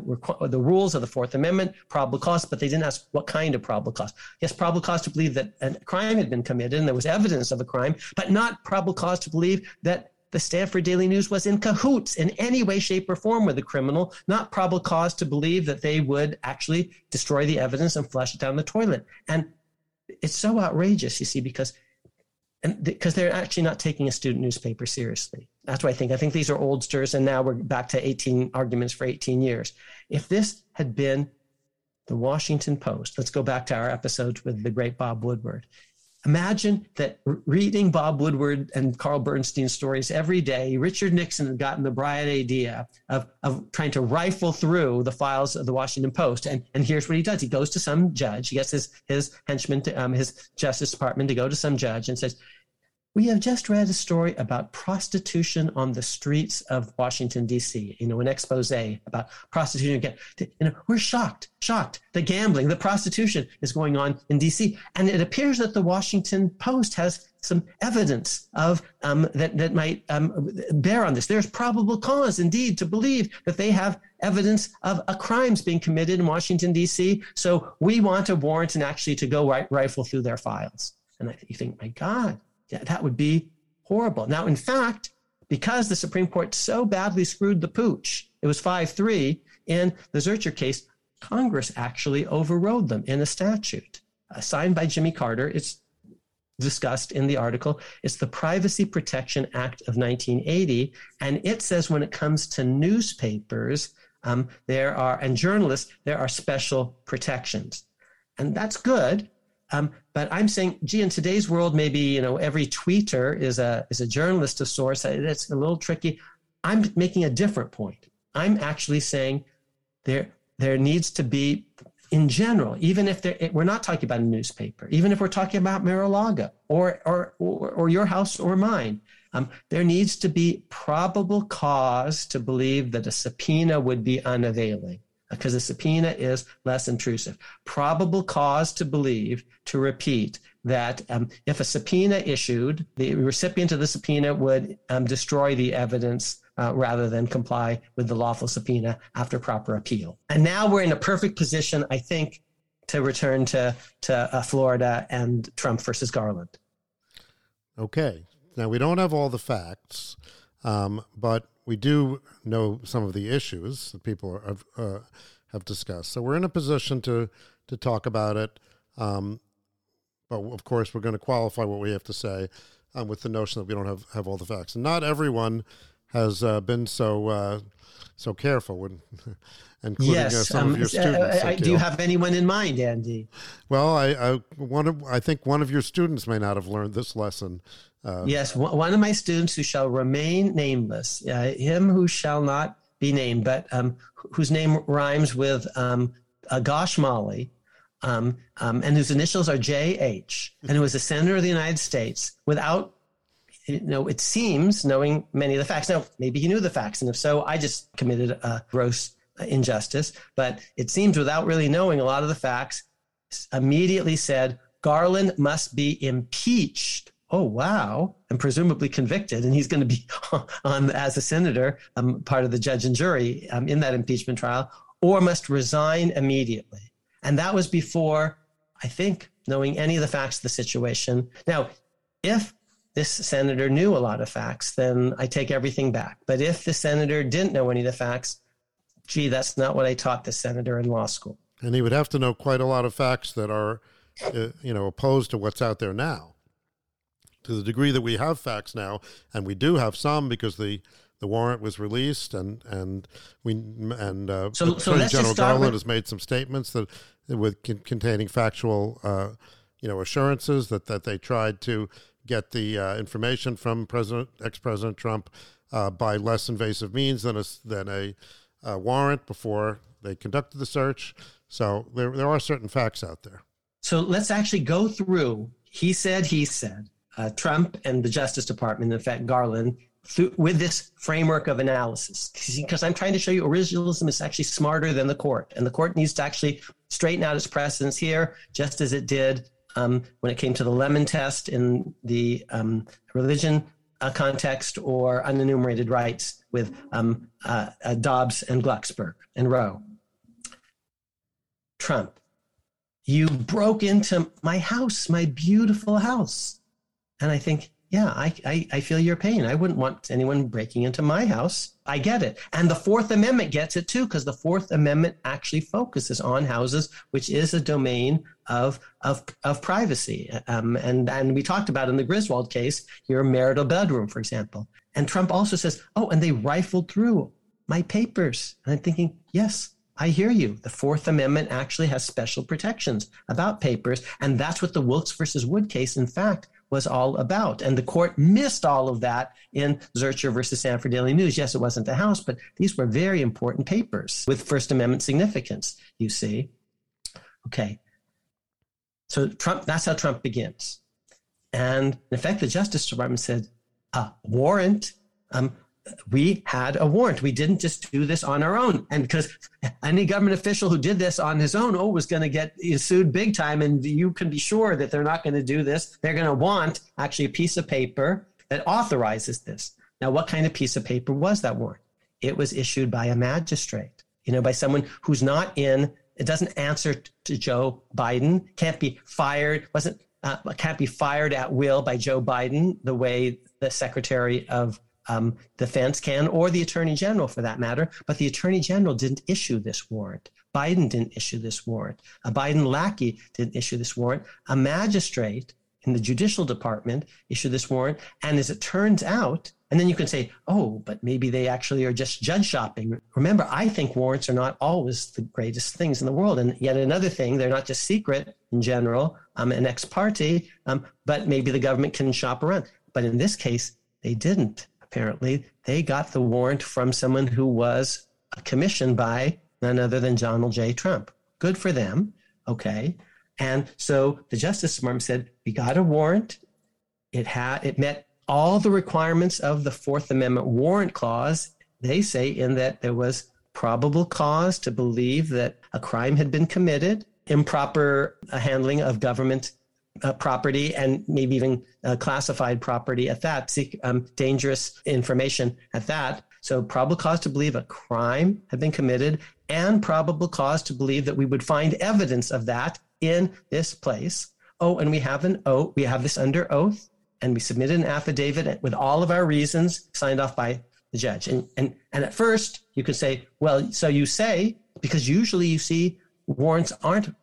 the rules of the Fourth Amendment, probable cause, but they didn't ask what kind of probable cause. Yes, probable cause to believe that a crime had been committed and there was evidence of a crime, but not probable cause to believe that the Stanford Daily News was in cahoots in any way, shape, or form with the criminal, not probable cause to believe that they would actually destroy the evidence and flush it down the toilet. And it's so outrageous, you see, because because they're actually not taking a student newspaper seriously. That's what I think. I think these are oldsters, and now we're back to 18 arguments for 18 years. If this had been the Washington Post, let's go back to our episodes with the great Bob Woodward. Imagine that reading Bob Woodward and Carl Bernstein stories every day, Richard Nixon had gotten the bright idea of, of trying to rifle through the files of the Washington Post. And, and here's what he does. He goes to some judge. He gets his, his henchman, to, um, his Justice Department to go to some judge and says, we have just read a story about prostitution on the streets of Washington, D.C., you know, an expose about prostitution. Again, you know, we're shocked, shocked. The gambling, the prostitution is going on in D.C. And it appears that the Washington Post has some evidence of um, that, that might um, bear on this. There's probable cause, indeed, to believe that they have evidence of a crimes being committed in Washington, D.C. So we want a warrant and actually to go right, rifle through their files. And I, you think, my God, that would be horrible. Now, in fact, because the Supreme Court so badly screwed the pooch, it was 5 3 in the Zurcher case, Congress actually overrode them in a statute uh, signed by Jimmy Carter. It's discussed in the article. It's the Privacy Protection Act of 1980. And it says when it comes to newspapers, um, there are, and journalists, there are special protections. And that's good um, but I'm saying, gee, in today's world, maybe you know every tweeter is a is a journalist of sorts. That's a little tricky. I'm making a different point. I'm actually saying there there needs to be, in general, even if we're not talking about a newspaper, even if we're talking about Mar-a-Lago or or or, or your house or mine, um, there needs to be probable cause to believe that a subpoena would be unavailing because a subpoena is less intrusive. Probable cause to believe, to repeat, that um, if a subpoena issued, the recipient of the subpoena would um, destroy the evidence uh, rather than comply with the lawful subpoena after proper appeal. And now we're in a perfect position, I think, to return to, to uh, Florida and Trump versus Garland. Okay. Now, we don't have all the facts, um, but we do know some of the issues that people have, uh, have discussed. So we're in a position to to talk about it. Um, but of course, we're going to qualify what we have to say. um, with the notion that we don't have, have all the facts. And not everyone has uh, been so uh, so careful when. including uh, yes, some um, of your students. uh, do you have anyone in mind, Andy? Well, I, I one of I think one of your students may not have learned this lesson. Uh, yes, one of my students who shall remain nameless, uh, him who shall not be named, but um, whose name rhymes with um, Gosh Molly, um, um, and whose initials are J.H., and who was a senator of the United States without, you know, it seems, knowing many of the facts. Now, maybe he knew the facts, and if so, I just committed a gross injustice, but it seems without really knowing a lot of the facts, immediately said Garland must be impeached. Oh wow, and presumably convicted, and he's going to be on as a senator, um, part of the judge and jury um, in that impeachment trial, or must resign immediately. And that was before, I think, knowing any of the facts of the situation. Now, if this senator knew a lot of facts, then I take everything back. But if the senator didn't know any of the facts, gee, that's not what I taught the senator in law school. And he would have to know quite a lot of facts that are, uh, you know, opposed to what's out there now. To the degree that we have facts now, and we do have some because the the warrant was released, and and we and uh, so, so Attorney General Garland with- has made some statements that with con- containing factual, uh, you know, assurances that that they tried to get the uh, information from President ex President Trump uh, by less invasive means than a than a uh, warrant before they conducted the search. So there, there are certain facts out there. So let's actually go through. He said, he said, uh, Trump and the Justice Department, in fact, Garland, through, with this framework of analysis. Because I'm trying to show you originalism is actually smarter than the court. And the court needs to actually straighten out its precedents here, just as it did um, when it came to the Lemon test in the um, religion uh, context or unenumerated rights with um, uh, uh, Dobbs and Glucksberg and Roe. Trump, you broke into my house, my beautiful house. And I think, yeah, I, I, I, feel your pain. I wouldn't want anyone breaking into my house. I get it. And the Fourth Amendment gets it too, because the Fourth Amendment actually focuses on houses, which is a domain of, of, of privacy. Um, and, and we talked about in the Griswold case, your marital bedroom, for example. And Trump also says, oh, and they rifled through my papers. And I'm thinking, yes, I hear you. The Fourth Amendment actually has special protections about papers. And that's what the Wilkes versus Wood case, in fact, was all about. And the court missed all of that in Zurcher versus Stanford Daily News. Yes, it wasn't the House, but these were very important papers with First Amendment significance, you see. Okay. So Trump, that's how Trump begins. And in effect, the Justice Department said, a warrant. Um, we had a warrant. We didn't just do this on our own. And because any government official who did this on his own, oh, was going to get sued big time. And you can be sure that they're not going to do this. They're going to want actually a piece of paper that authorizes this. Now, what kind of piece of paper was that warrant? It was issued by a magistrate, you know, by someone who's not in, it doesn't answer to Joe Biden, can't be fired, wasn't, uh, can't be fired at will by Joe Biden the way the Secretary of um, defense can, or the attorney general for that matter. But the attorney general didn't issue this warrant. Biden didn't issue this warrant. A Biden lackey didn't issue this warrant. A magistrate in the judicial department issued this warrant. And as it turns out, and then you can say, oh, but maybe they actually are just judge shopping. Remember, I think warrants are not always the greatest things in the world. And yet another thing, they're not just secret in general um, and ex parte, um, but maybe the government can shop around. But in this case, they didn't apparently, they got the warrant from someone who was commissioned by none other than Donald J. Trump. Good for them. Okay. And so the Justice Department said, we got a warrant. It had it met all the requirements of the Fourth Amendment warrant clause. They say in that there was probable cause to believe that a crime had been committed, improper uh, handling of government uh, property and maybe even uh, classified property at that, um, dangerous information at that. So, probable cause to believe a crime had been committed and probable cause to believe that we would find evidence of that in this place. Oh, and we have an oath, we have this under oath, and we submitted an affidavit with all of our reasons signed off by the judge. And, and, and at first, you could say, well, so you say, because usually you see warrants aren't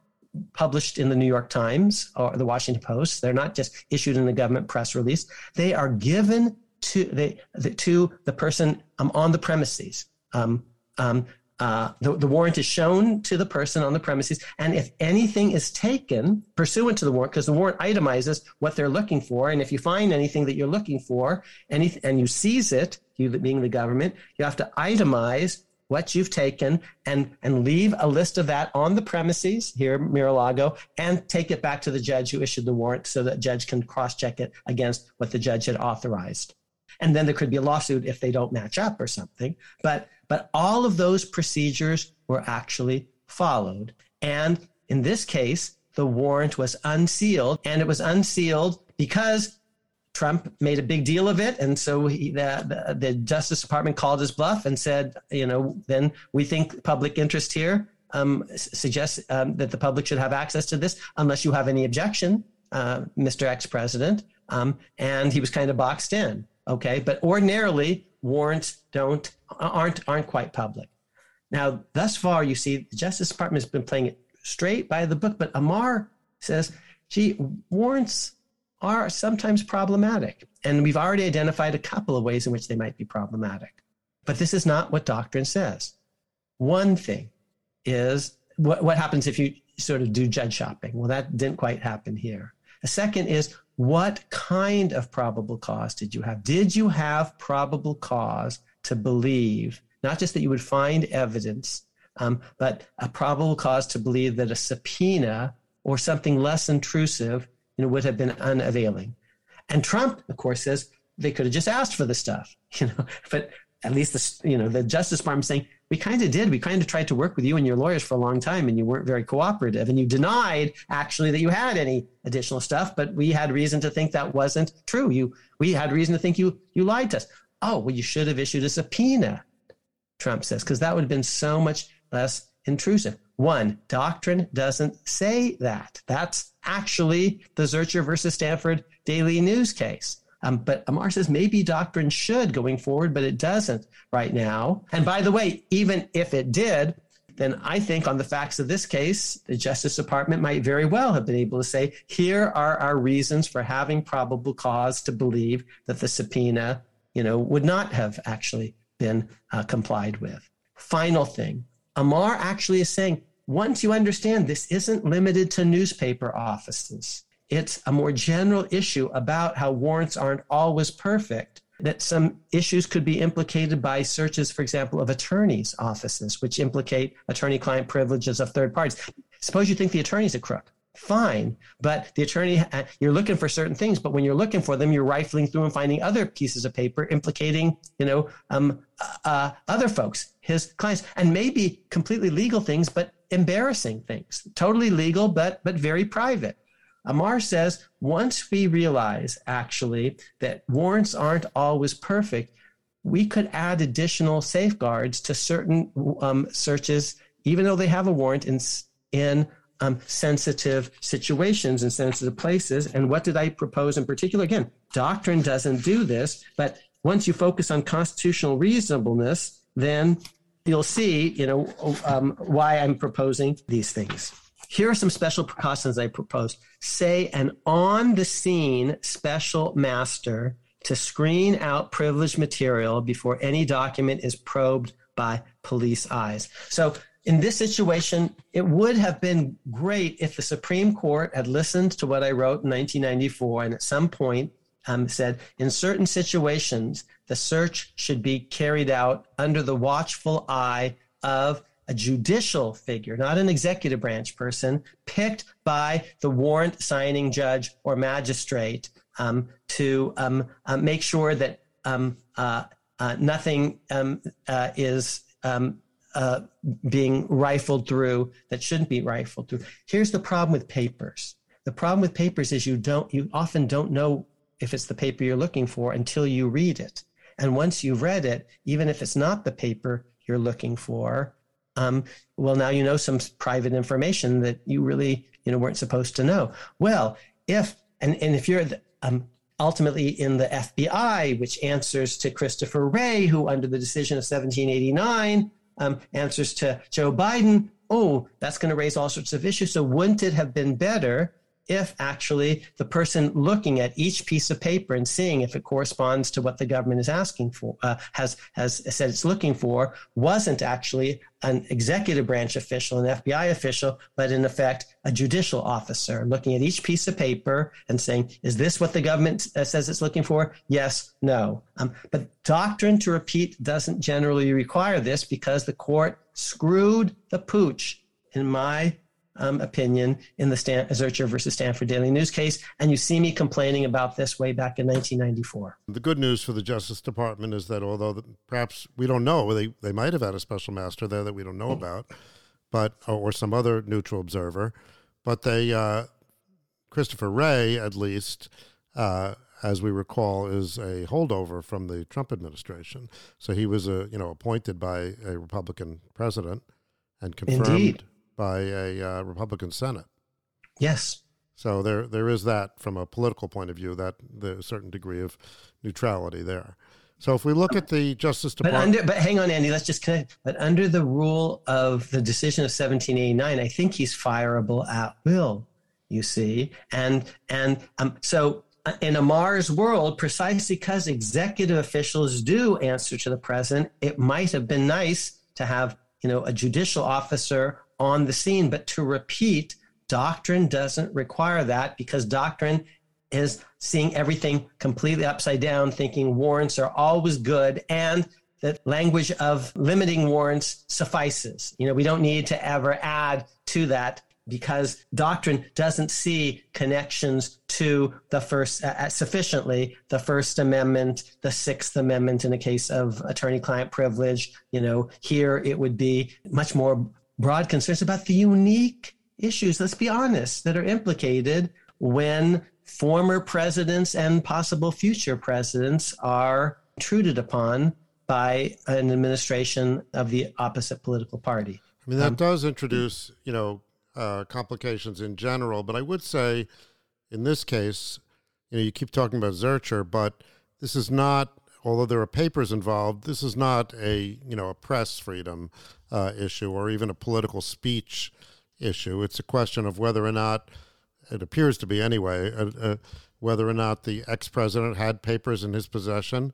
published in the New York Times or the Washington Post. They're not just issued in the government press release. They are given to the, the to the person um, on the premises. Um, um, uh, the, the warrant is shown to the person on the premises, and if anything is taken pursuant to the warrant, because the warrant itemizes what they're looking for, and if you find anything that you're looking for, any, and you seize it, you being the government, you have to itemize what you've taken and and leave a list of that on the premises here Mar-a-Lago and take it back to the judge who issued the warrant so that judge can cross check it against what the judge had authorized and then there could be a lawsuit if they don't match up or something but but all of those procedures were actually followed. And in this case, the warrant was unsealed, and it was unsealed because Trump made a big deal of it, and so he, the, the, the, Justice Department called his bluff and said, you know, then we think public interest here um, suggests um, that the public should have access to this, unless you have any objection, uh, Mr. Ex-President. Um, and he was kind of boxed in. Okay, but ordinarily warrants don't aren't aren't quite public. Now, thus far, you see, the Justice Department has been playing it straight by the book, but Amar says, "Gee, warrants are sometimes problematic, and we've already identified a couple of ways in which they might be problematic." But this is not what doctrine says. One thing is what, what happens if you sort of do judge shopping. Well, that didn't quite happen here. The second is what kind of probable cause did you have? Did you have probable cause to believe, not just that you would find evidence, um, but a probable cause to believe that a subpoena or something less intrusive you know, would have been unavailing? And Trump, of course, says they could have just asked for the stuff, you know, but at least the, you know, the Justice Department saying, we kind of did. We kind of tried to work with you and your lawyers for a long time, and you weren't very cooperative. And you denied actually that you had any additional stuff, but we had reason to think that wasn't true. You, we had reason to think you, you lied to us. Oh, well, you should have issued a subpoena, Trump says, because that would have been so much less intrusive. One, doctrine doesn't say that. That's actually the Zurcher versus Stanford Daily News case. Um, but Amar says maybe doctrine should going forward, but it doesn't right now. And by the way, even if it did, then I think on the facts of this case, the Justice Department might very well have been able to say, here are our reasons for having probable cause to believe that the subpoena, you know, would not have actually been uh, complied with. Final thing, Amar actually is saying, once you understand this isn't limited to newspaper offices, it's a more general issue about how warrants aren't always perfect. That some issues could be implicated by searches, for example, of attorneys' offices, which implicate attorney client privileges of third parties. Suppose you think the attorney's a crook. Fine, but the attorney, uh, you're looking for certain things, but when you're looking for them, you're rifling through and finding other pieces of paper implicating, you know, um, uh, uh other folks, his clients, and maybe completely legal things, but embarrassing things. Totally legal, but but very private. Amar says once we realize actually that warrants aren't always perfect, we could add additional safeguards to certain um, searches, even though they have a warrant in, in um, sensitive situations and sensitive places. And what did I propose in particular? Again, doctrine doesn't do this, but once you focus on constitutional reasonableness, then you'll see, you know, um, why I'm proposing these things. Here are some special precautions I propose. Say an on the scene special master to screen out privileged material before any document is probed by police eyes. So in this situation, it would have been great if the Supreme Court had listened to what I wrote in 1994 and at some point um, said in certain situations, the search should be carried out under the watchful eye of a judicial figure, not an executive branch person, picked by the warrant signing judge or magistrate um, to um, uh, make sure that um, uh, uh, nothing um, uh, is um, uh, being rifled through that shouldn't be rifled through. Here's the problem with papers. The problem with papers is you don't, you often don't know if it's the paper you're looking for until you read it. And once you've read it, even if it's not the paper you're looking for, um, well, now you know some private information that you really, you know, weren't supposed to know. Well, if and and if you're the, um, ultimately in the FBI, which answers to Christopher Wray, who under the decision of 1789 um, answers to Joe Biden, oh, that's going to raise all sorts of issues. So wouldn't it have been better if actually the person looking at each piece of paper and seeing if it corresponds to what the government is asking for, uh, has, has said it's looking for, wasn't actually an executive branch official, an FBI official, but in effect, a judicial officer looking at each piece of paper and saying, is this what the government uh, says it's looking for? Yes, no. Um, but doctrine to repeat doesn't generally require this because the court screwed the pooch in my um, opinion in the Stan- Zurcher versus Stanford Daily News case. And you see me complaining about this way back in 1994. The good news for the Justice Department is that although the, perhaps we don't know, they, they might have had a special master there that we don't know about, but or some other neutral observer, but they, uh, Christopher Wray, at least, uh, as we recall, is a holdover from the Trump administration. So he was a you know appointed by a Republican president and confirmed Indeed by a uh, Republican Senate. Yes. So there there is that from a political point of view that there's a certain degree of neutrality there. So if we look at the Justice Department, but, under, but hang on, Andy, let's just connect. But under the rule of the decision of 1789, I think he's fireable at will. You see, and and um, so uh, in Amar's world, precisely because executive officials do answer to the president, it might have been nice to have you know a judicial officer on the scene. But to repeat, doctrine doesn't require that because doctrine is seeing everything completely upside down, thinking warrants are always good and the language of limiting warrants suffices. You know, we don't need to ever add to that because doctrine doesn't see connections to the first uh, sufficiently the first amendment the sixth amendment in the case of attorney client privilege you know here it would be much more broad concerns about the unique issues, let's be honest, that are implicated when former presidents and possible future presidents are intruded upon by an administration of the opposite political party. I mean, that um, does introduce, you know, uh, complications in general, but I would say in this case, you know, you keep talking about Zurcher, but this is not, although there are papers involved, this is not a, you know, a press freedom uh, issue or even a political speech issue. It's a question of whether or not, it appears to be anyway, uh, uh, whether or not the ex president had papers in his possession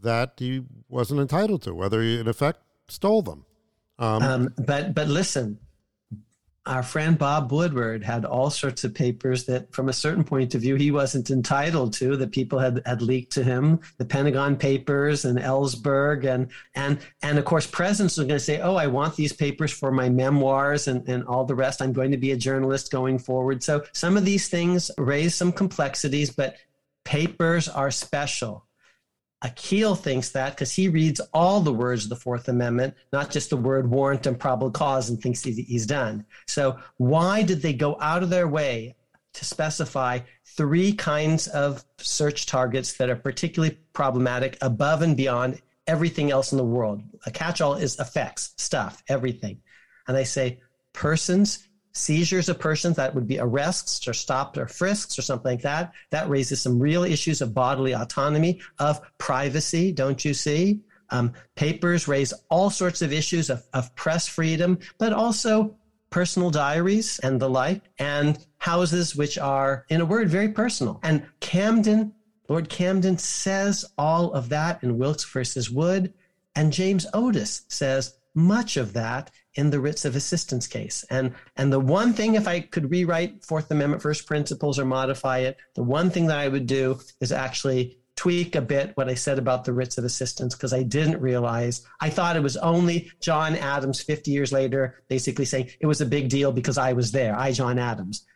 that he wasn't entitled to, whether he, in effect, stole them. Um, um, but but listen, our friend Bob Woodward had all sorts of papers that, from a certain point of view, he wasn't entitled to. That people had, had leaked to him, the Pentagon Papers and Ellsberg, and and and of course, presidents are going to say, "Oh, I want these papers for my memoirs and and all the rest. I'm going to be a journalist going forward." So some of these things raise some complexities, but papers are special. Akhil thinks that because he reads all the words of the Fourth Amendment, not just the word warrant and probable cause, and thinks he's done. So, why did they go out of their way to specify three kinds of search targets that are particularly problematic above and beyond everything else in the world? A catch all is effects, stuff, everything. And they say persons, seizures of persons that would be arrests or stopped or frisks or something like that that raises some real issues of bodily autonomy of privacy don't you see? Um, papers raise all sorts of issues of, of press freedom but also personal diaries and the like and houses which are in a word very personal. And camden lord camden says all of that in wilkes versus wood and james otis says much of that in the writs of assistance case. And and the one thing, if I could rewrite Fourth Amendment first principles or modify it, the one thing that I would do is actually tweak a bit what I said about the writs of assistance because I didn't realize I thought it was only John Adams 50 years later basically saying it was a big deal because I was there, I John Adams.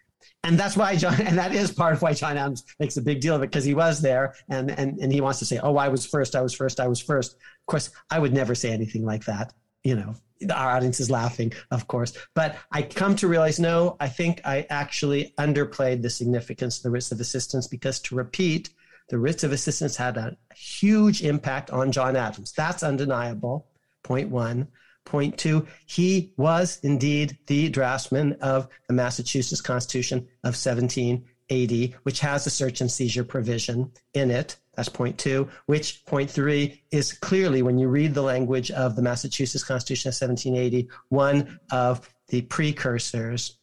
And that's why John, and that is part of why John Adams makes a big deal of it because he was there and, and, and he wants to say, oh, I was first, I was first, I was first. Of course, I would never say anything like that you know, our audience is laughing, of course. But I come to realize, no, I think I actually underplayed the significance of the writs of assistance because to repeat, the writs of assistance had a huge impact on John Adams. That's undeniable. Point one. Point two, he was indeed the draftsman of the Massachusetts Constitution of 1780, which has a search and seizure provision in it. That's point two, which point three is clearly, when you read the language of the Massachusetts Constitution of 1780, one of the precursors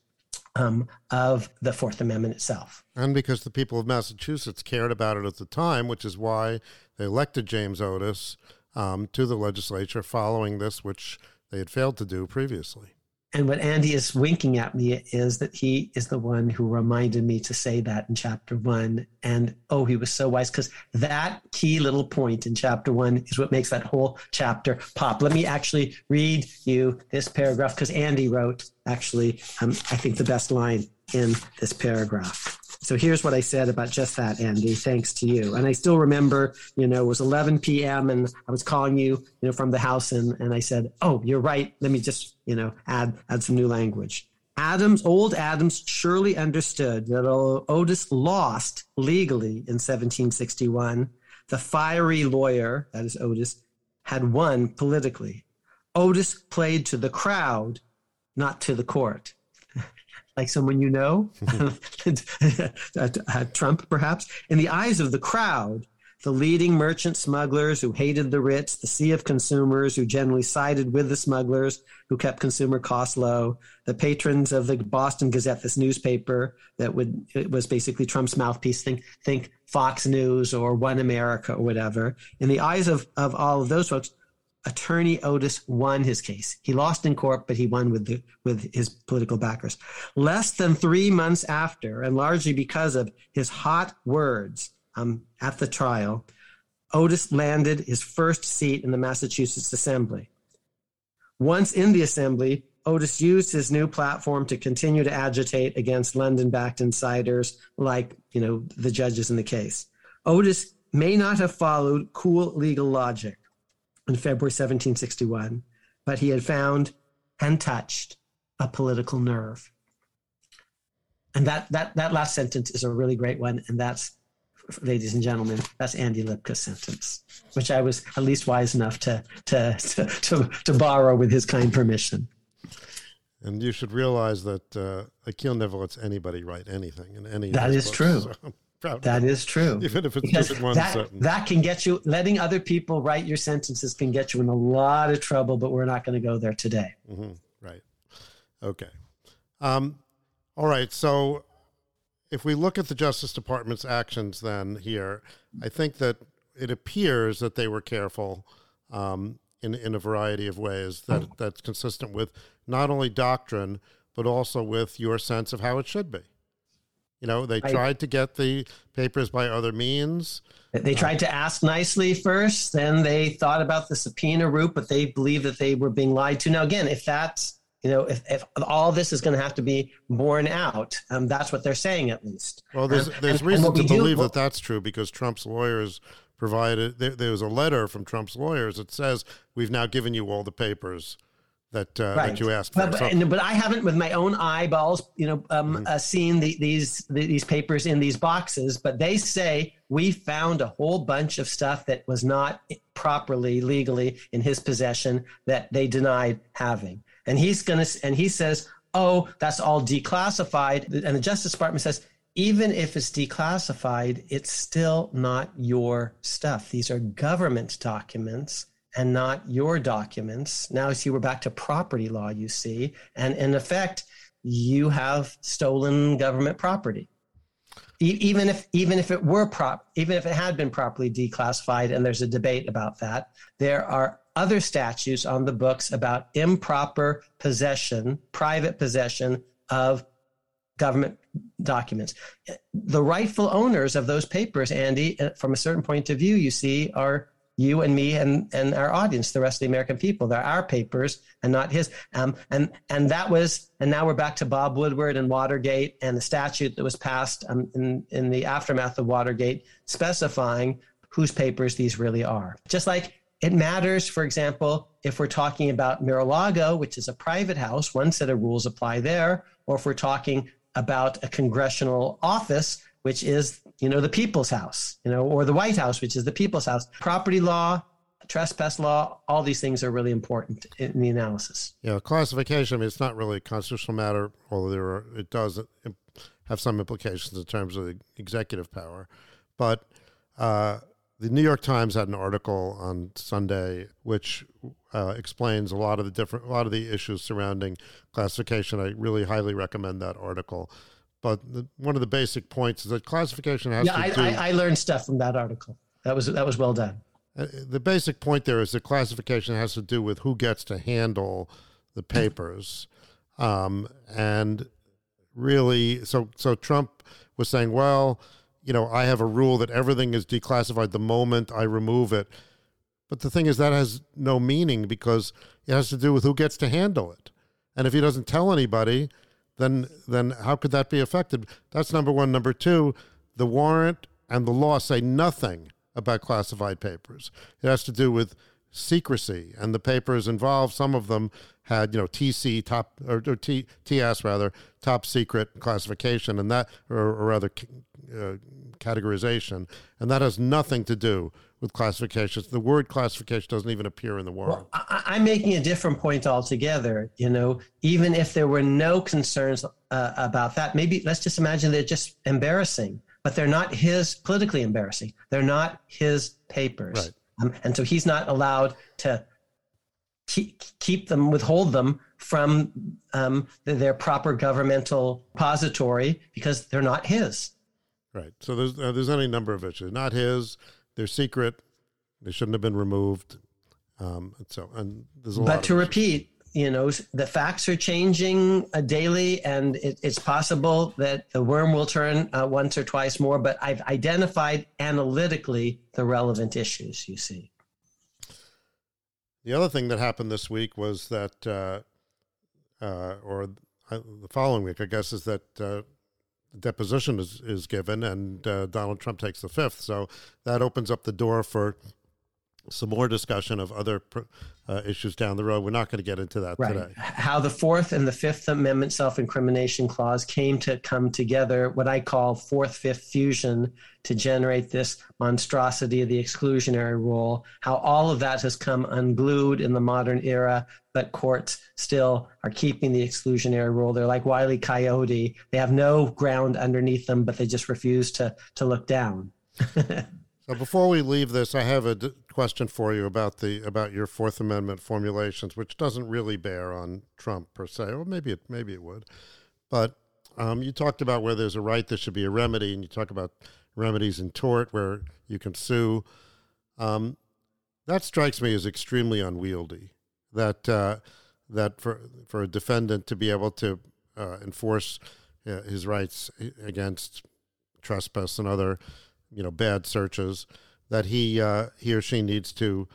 um, of the Fourth Amendment itself. And because the people of Massachusetts cared about it at the time, which is why they elected James Otis um, to the legislature following this, which they had failed to do previously. And what Andy is winking at me is that he is the one who reminded me to say that in chapter one. And oh, he was so wise because that key little point in chapter one is what makes that whole chapter pop. Let me actually read you this paragraph because Andy wrote actually, um, I think, the best line in this paragraph. So here's what I said about just that, Andy, thanks to you. And I still remember, you know, it was 11 p.m. and I was calling you, you know, from the house and, and I said, oh, you're right. Let me just, you know, add, add some new language. Adams, old Adams surely understood that Otis lost legally in 1761, the fiery lawyer, that is Otis, had won politically. Otis played to the crowd, not to the court like someone you know, mm-hmm. uh, Trump perhaps, in the eyes of the crowd, the leading merchant smugglers who hated the rich, the sea of consumers who generally sided with the smugglers who kept consumer costs low, the patrons of the Boston Gazette, this newspaper that would it was basically Trump's mouthpiece. Think think Fox News or One America or whatever. In the eyes of, of all of those folks, Attorney Otis won his case. He lost in court, but he won with the, with his political backers. Less than three months after, and largely because of his hot words um, at the trial, Otis landed his first seat in the Massachusetts Assembly. Once in the Assembly, Otis used his new platform to continue to agitate against London-backed insiders like, you know, the judges in the case. Otis may not have followed cool legal logic in February 1761, but he had found and touched a political nerve. And that, that, that last sentence is a really great one. And that's, ladies and gentlemen, that's Andy Lipka's sentence, which I was at least wise enough to, to, to, to, to borrow with his kind permission. And you should realize that uh, Akhil never lets anybody write anything in any. That is true. So proud. That is true. Even if it's just one that, sentence. That can get you, letting other people write your sentences can get you in a lot of trouble, but we're not going to go there today. Mm-hmm. Right. Okay. Um, all right. So if we look at the Justice Department's actions then here, I think that it appears that they were careful um, in, in a variety of ways that that's consistent with not only doctrine, but also with your sense of how it should be. You know, they right. tried to get the papers by other means. They tried uh, to ask nicely first, then they thought about the subpoena route, but they believe that they were being lied to. Now, again, if that's, you know, if, if all this is going to have to be borne out, um, that's what they're saying at least. Well, there's, um, there's and, reason and to believe do, that that's true because Trump's lawyers provided, there, there was a letter from Trump's lawyers that says, we've now given you all the papers that uh, right. that you asked for. But, so, but, I haven't, with my own eyeballs, you know, um, mm-hmm. uh, seen the, these the, these papers in these boxes. But they say we found a whole bunch of stuff that was not properly legally in his possession that they denied having. And he's gonna, and he says, "Oh, that's all declassified." And the Justice Department says, even if it's declassified, it's still not your stuff. These are government documents and not your documents. Now, see, we're back to property law, you see. And in effect, you have stolen government property. Even if even if it were prop even if it had been properly declassified and there's a debate about that there are other statutes on the books about improper possession private possession of government documents the rightful owners of those papers andy uh, from a certain point of view you see are you and me and, and our audience, the rest of the American people. They're our papers and not his. Um, and, and that was, and now we're back to Bob Woodward and Watergate and the statute that was passed um, in, in the aftermath of Watergate specifying whose papers these really are. Just like it matters, for example, if we're talking about Mar-a-Lago, which is a private house, one set of rules apply there, or if we're talking about a congressional office, which is, you know, the people's house, you know, or the White House, which is the people's house. Property law, trespass law, all these things are really important in the analysis. Yeah, classification, I mean, it's not really a constitutional matter, although there are, it does have some implications in terms of the executive power. But uh, the New York Times had an article on Sunday which uh, explains a lot of the different, a lot of the issues surrounding classification. I really highly recommend that article. But the, one of the basic points is that classification has yeah, to I, do. I, I learned stuff from that article. That was that was well done. Uh, the basic point there is that classification has to do with who gets to handle the papers, um, and really, so so Trump was saying, well, you know, I have a rule that everything is declassified the moment I remove it. But the thing is, that has no meaning because it has to do with who gets to handle it. And if he doesn't tell anybody, then then how could that be affected? That's number one. Number two, the warrant and the law say nothing about classified papers. It has to do with secrecy, and the papers involved. Some of them had, you know, TC top or, or T, TS rather top secret classification, and that or, or rather uh, categorization, and that has nothing to do with classifications. The word classification doesn't even appear in the warrant. Well, I, am making a different point altogether. You know, even if there were no concerns uh, about that, maybe let's just imagine they're just embarrassing, but they're not his politically embarrassing. They're not his papers. Right. Um, and so he's not allowed to keep, keep them, withhold them from um, their proper governmental repository because they're not his. Right. So there's uh, there's any number of issues. Not his. They're secret. They shouldn't have been removed. Um, and so and there's a but lot. But to issues. repeat, you know, the facts are changing uh, daily, and it, it's possible that the worm will turn uh, once or twice more. But I've identified analytically the relevant issues. You see. The other thing that happened this week was that, uh, uh or uh, the following week, I guess, is that uh, deposition is, is given and uh, Donald Trump takes the fifth. So that opens up the door for some more discussion of other uh, issues down the road. We're not going to get into that right. today. How the Fourth and the Fifth Amendment self incrimination clause came to come together, what I call fourth fifth fusion, to generate this monstrosity of the exclusionary rule. How all of that has come unglued in the modern era, but courts still are keeping the exclusionary rule. They're like Wile E. Coyote. They have no ground underneath them, but they just refuse to, to look down. So before we leave this, I have a d- question for you about the about your Fourth Amendment formulations, which doesn't really bear on Trump per se, or maybe it maybe it would. But um, you talked about where there's a right, there should be a remedy, and you talk about remedies in tort where you can sue. Um, that strikes me as extremely unwieldy. That uh, that for for a defendant to be able to uh, enforce uh, his rights against trespass and other you know bad searches that he uh, he or she needs to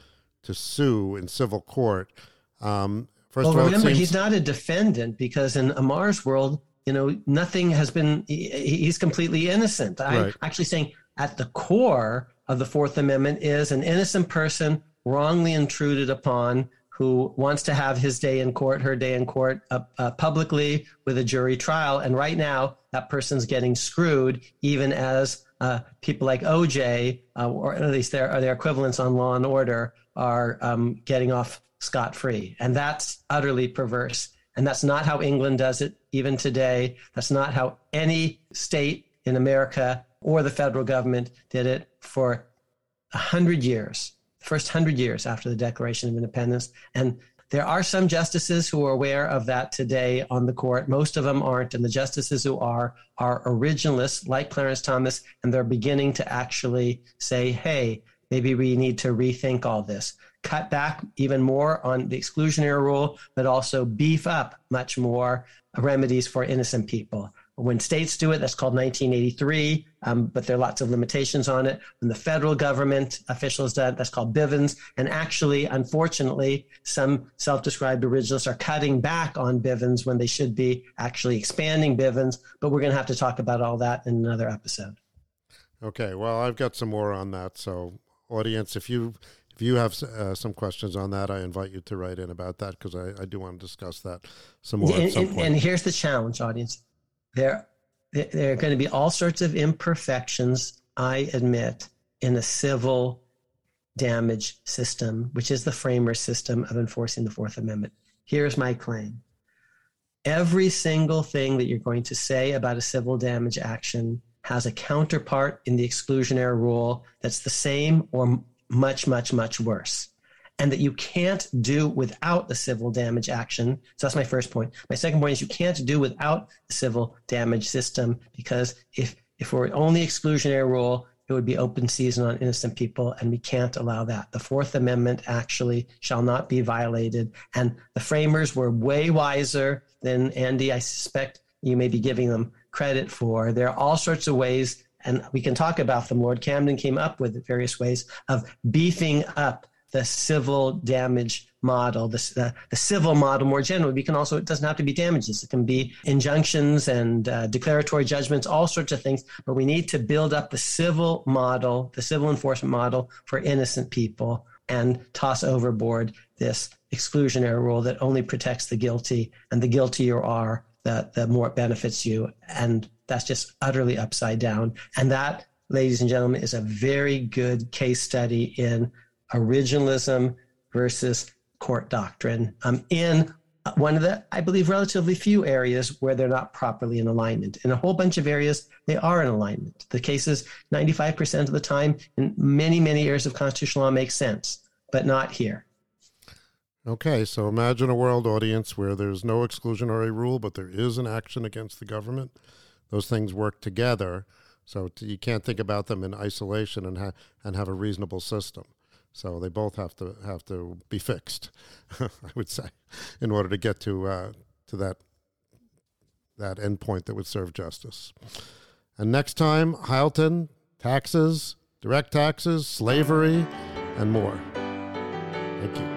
to sue in civil court. Um, first well, of all, remember seems... he's not a defendant because in Amar's world, you know, nothing has been. He, he's completely innocent. I'm right. actually saying at the core of the Fourth Amendment is an innocent person wrongly intruded upon who wants to have his day in court, her day in court, uh, uh, publicly with a jury trial. And right now, that person's getting screwed, even as uh, people like OJ, uh, or at least their their equivalents on Law and Order, are um, getting off scot free, and that's utterly perverse. And that's not how England does it, even today. That's not how any state in America or the federal government did it for a hundred years, first hundred years after the Declaration of Independence. And there are some justices who are aware of that today on the court. Most of them aren't. And the justices who are are originalists like Clarence Thomas, and they're beginning to actually say, hey, maybe we need to rethink all this. Cut back even more on the exclusionary rule, but also beef up much more remedies for innocent people. When states do it, that's called 1983, um, but there are lots of limitations on it. When the federal government officials do it, that's called Bivens. And actually, unfortunately, some self described originalists are cutting back on Bivens when they should be actually expanding Bivens. But we're going to have to talk about all that in another episode. Okay. Well, I've got some more on that. So, audience, if you if you have uh, some questions on that, I invite you to write in about that because I, I, do want to discuss that some more. And, some and, here's the challenge, audience there, there are going to be all sorts of imperfections, I admit, in a civil damage system, which is the framer system of enforcing the Fourth Amendment. Here's my claim every single thing that you're going to say about a civil damage action has a counterpart in the exclusionary rule that's the same or much, much, much worse. And that you can't do without the civil damage action. So that's my first point. My second point is you can't do without the civil damage system because if if we're only exclusionary rule, it would be open season on innocent people, and we can't allow that. The Fourth Amendment actually shall not be violated. And the framers were way wiser than Andy, I suspect you may be giving them credit for. There are all sorts of ways, and we can talk about them. Lord Camden came up with various ways of beefing up the civil damage model, the, the, the, civil model more generally. We can also, it doesn't have to be damages. It can be injunctions and uh, declaratory judgments, all sorts of things. But we need to build up the civil model, the civil enforcement model for innocent people and toss overboard this exclusionary rule that only protects the guilty. And the guilty you are, the, the more it benefits you. And that's just utterly upside down. And that, ladies and gentlemen, is a very good case study in originalism versus court doctrine um, in one of the, I believe, relatively few areas where they're not properly in alignment. In a whole bunch of areas, they are in alignment. The cases, 95% of the time, in many, many areas of constitutional law make sense, but not here. Okay, so imagine a world audience where there's no exclusionary rule, but there is an action against the government. Those things work together, so you can't think about them in isolation and ha- and have a reasonable system. So they both have to have to be fixed, I would say, in order to get to uh, to that that endpoint that would serve justice. And next time, Hylton, taxes, direct taxes, slavery, and more. Thank you.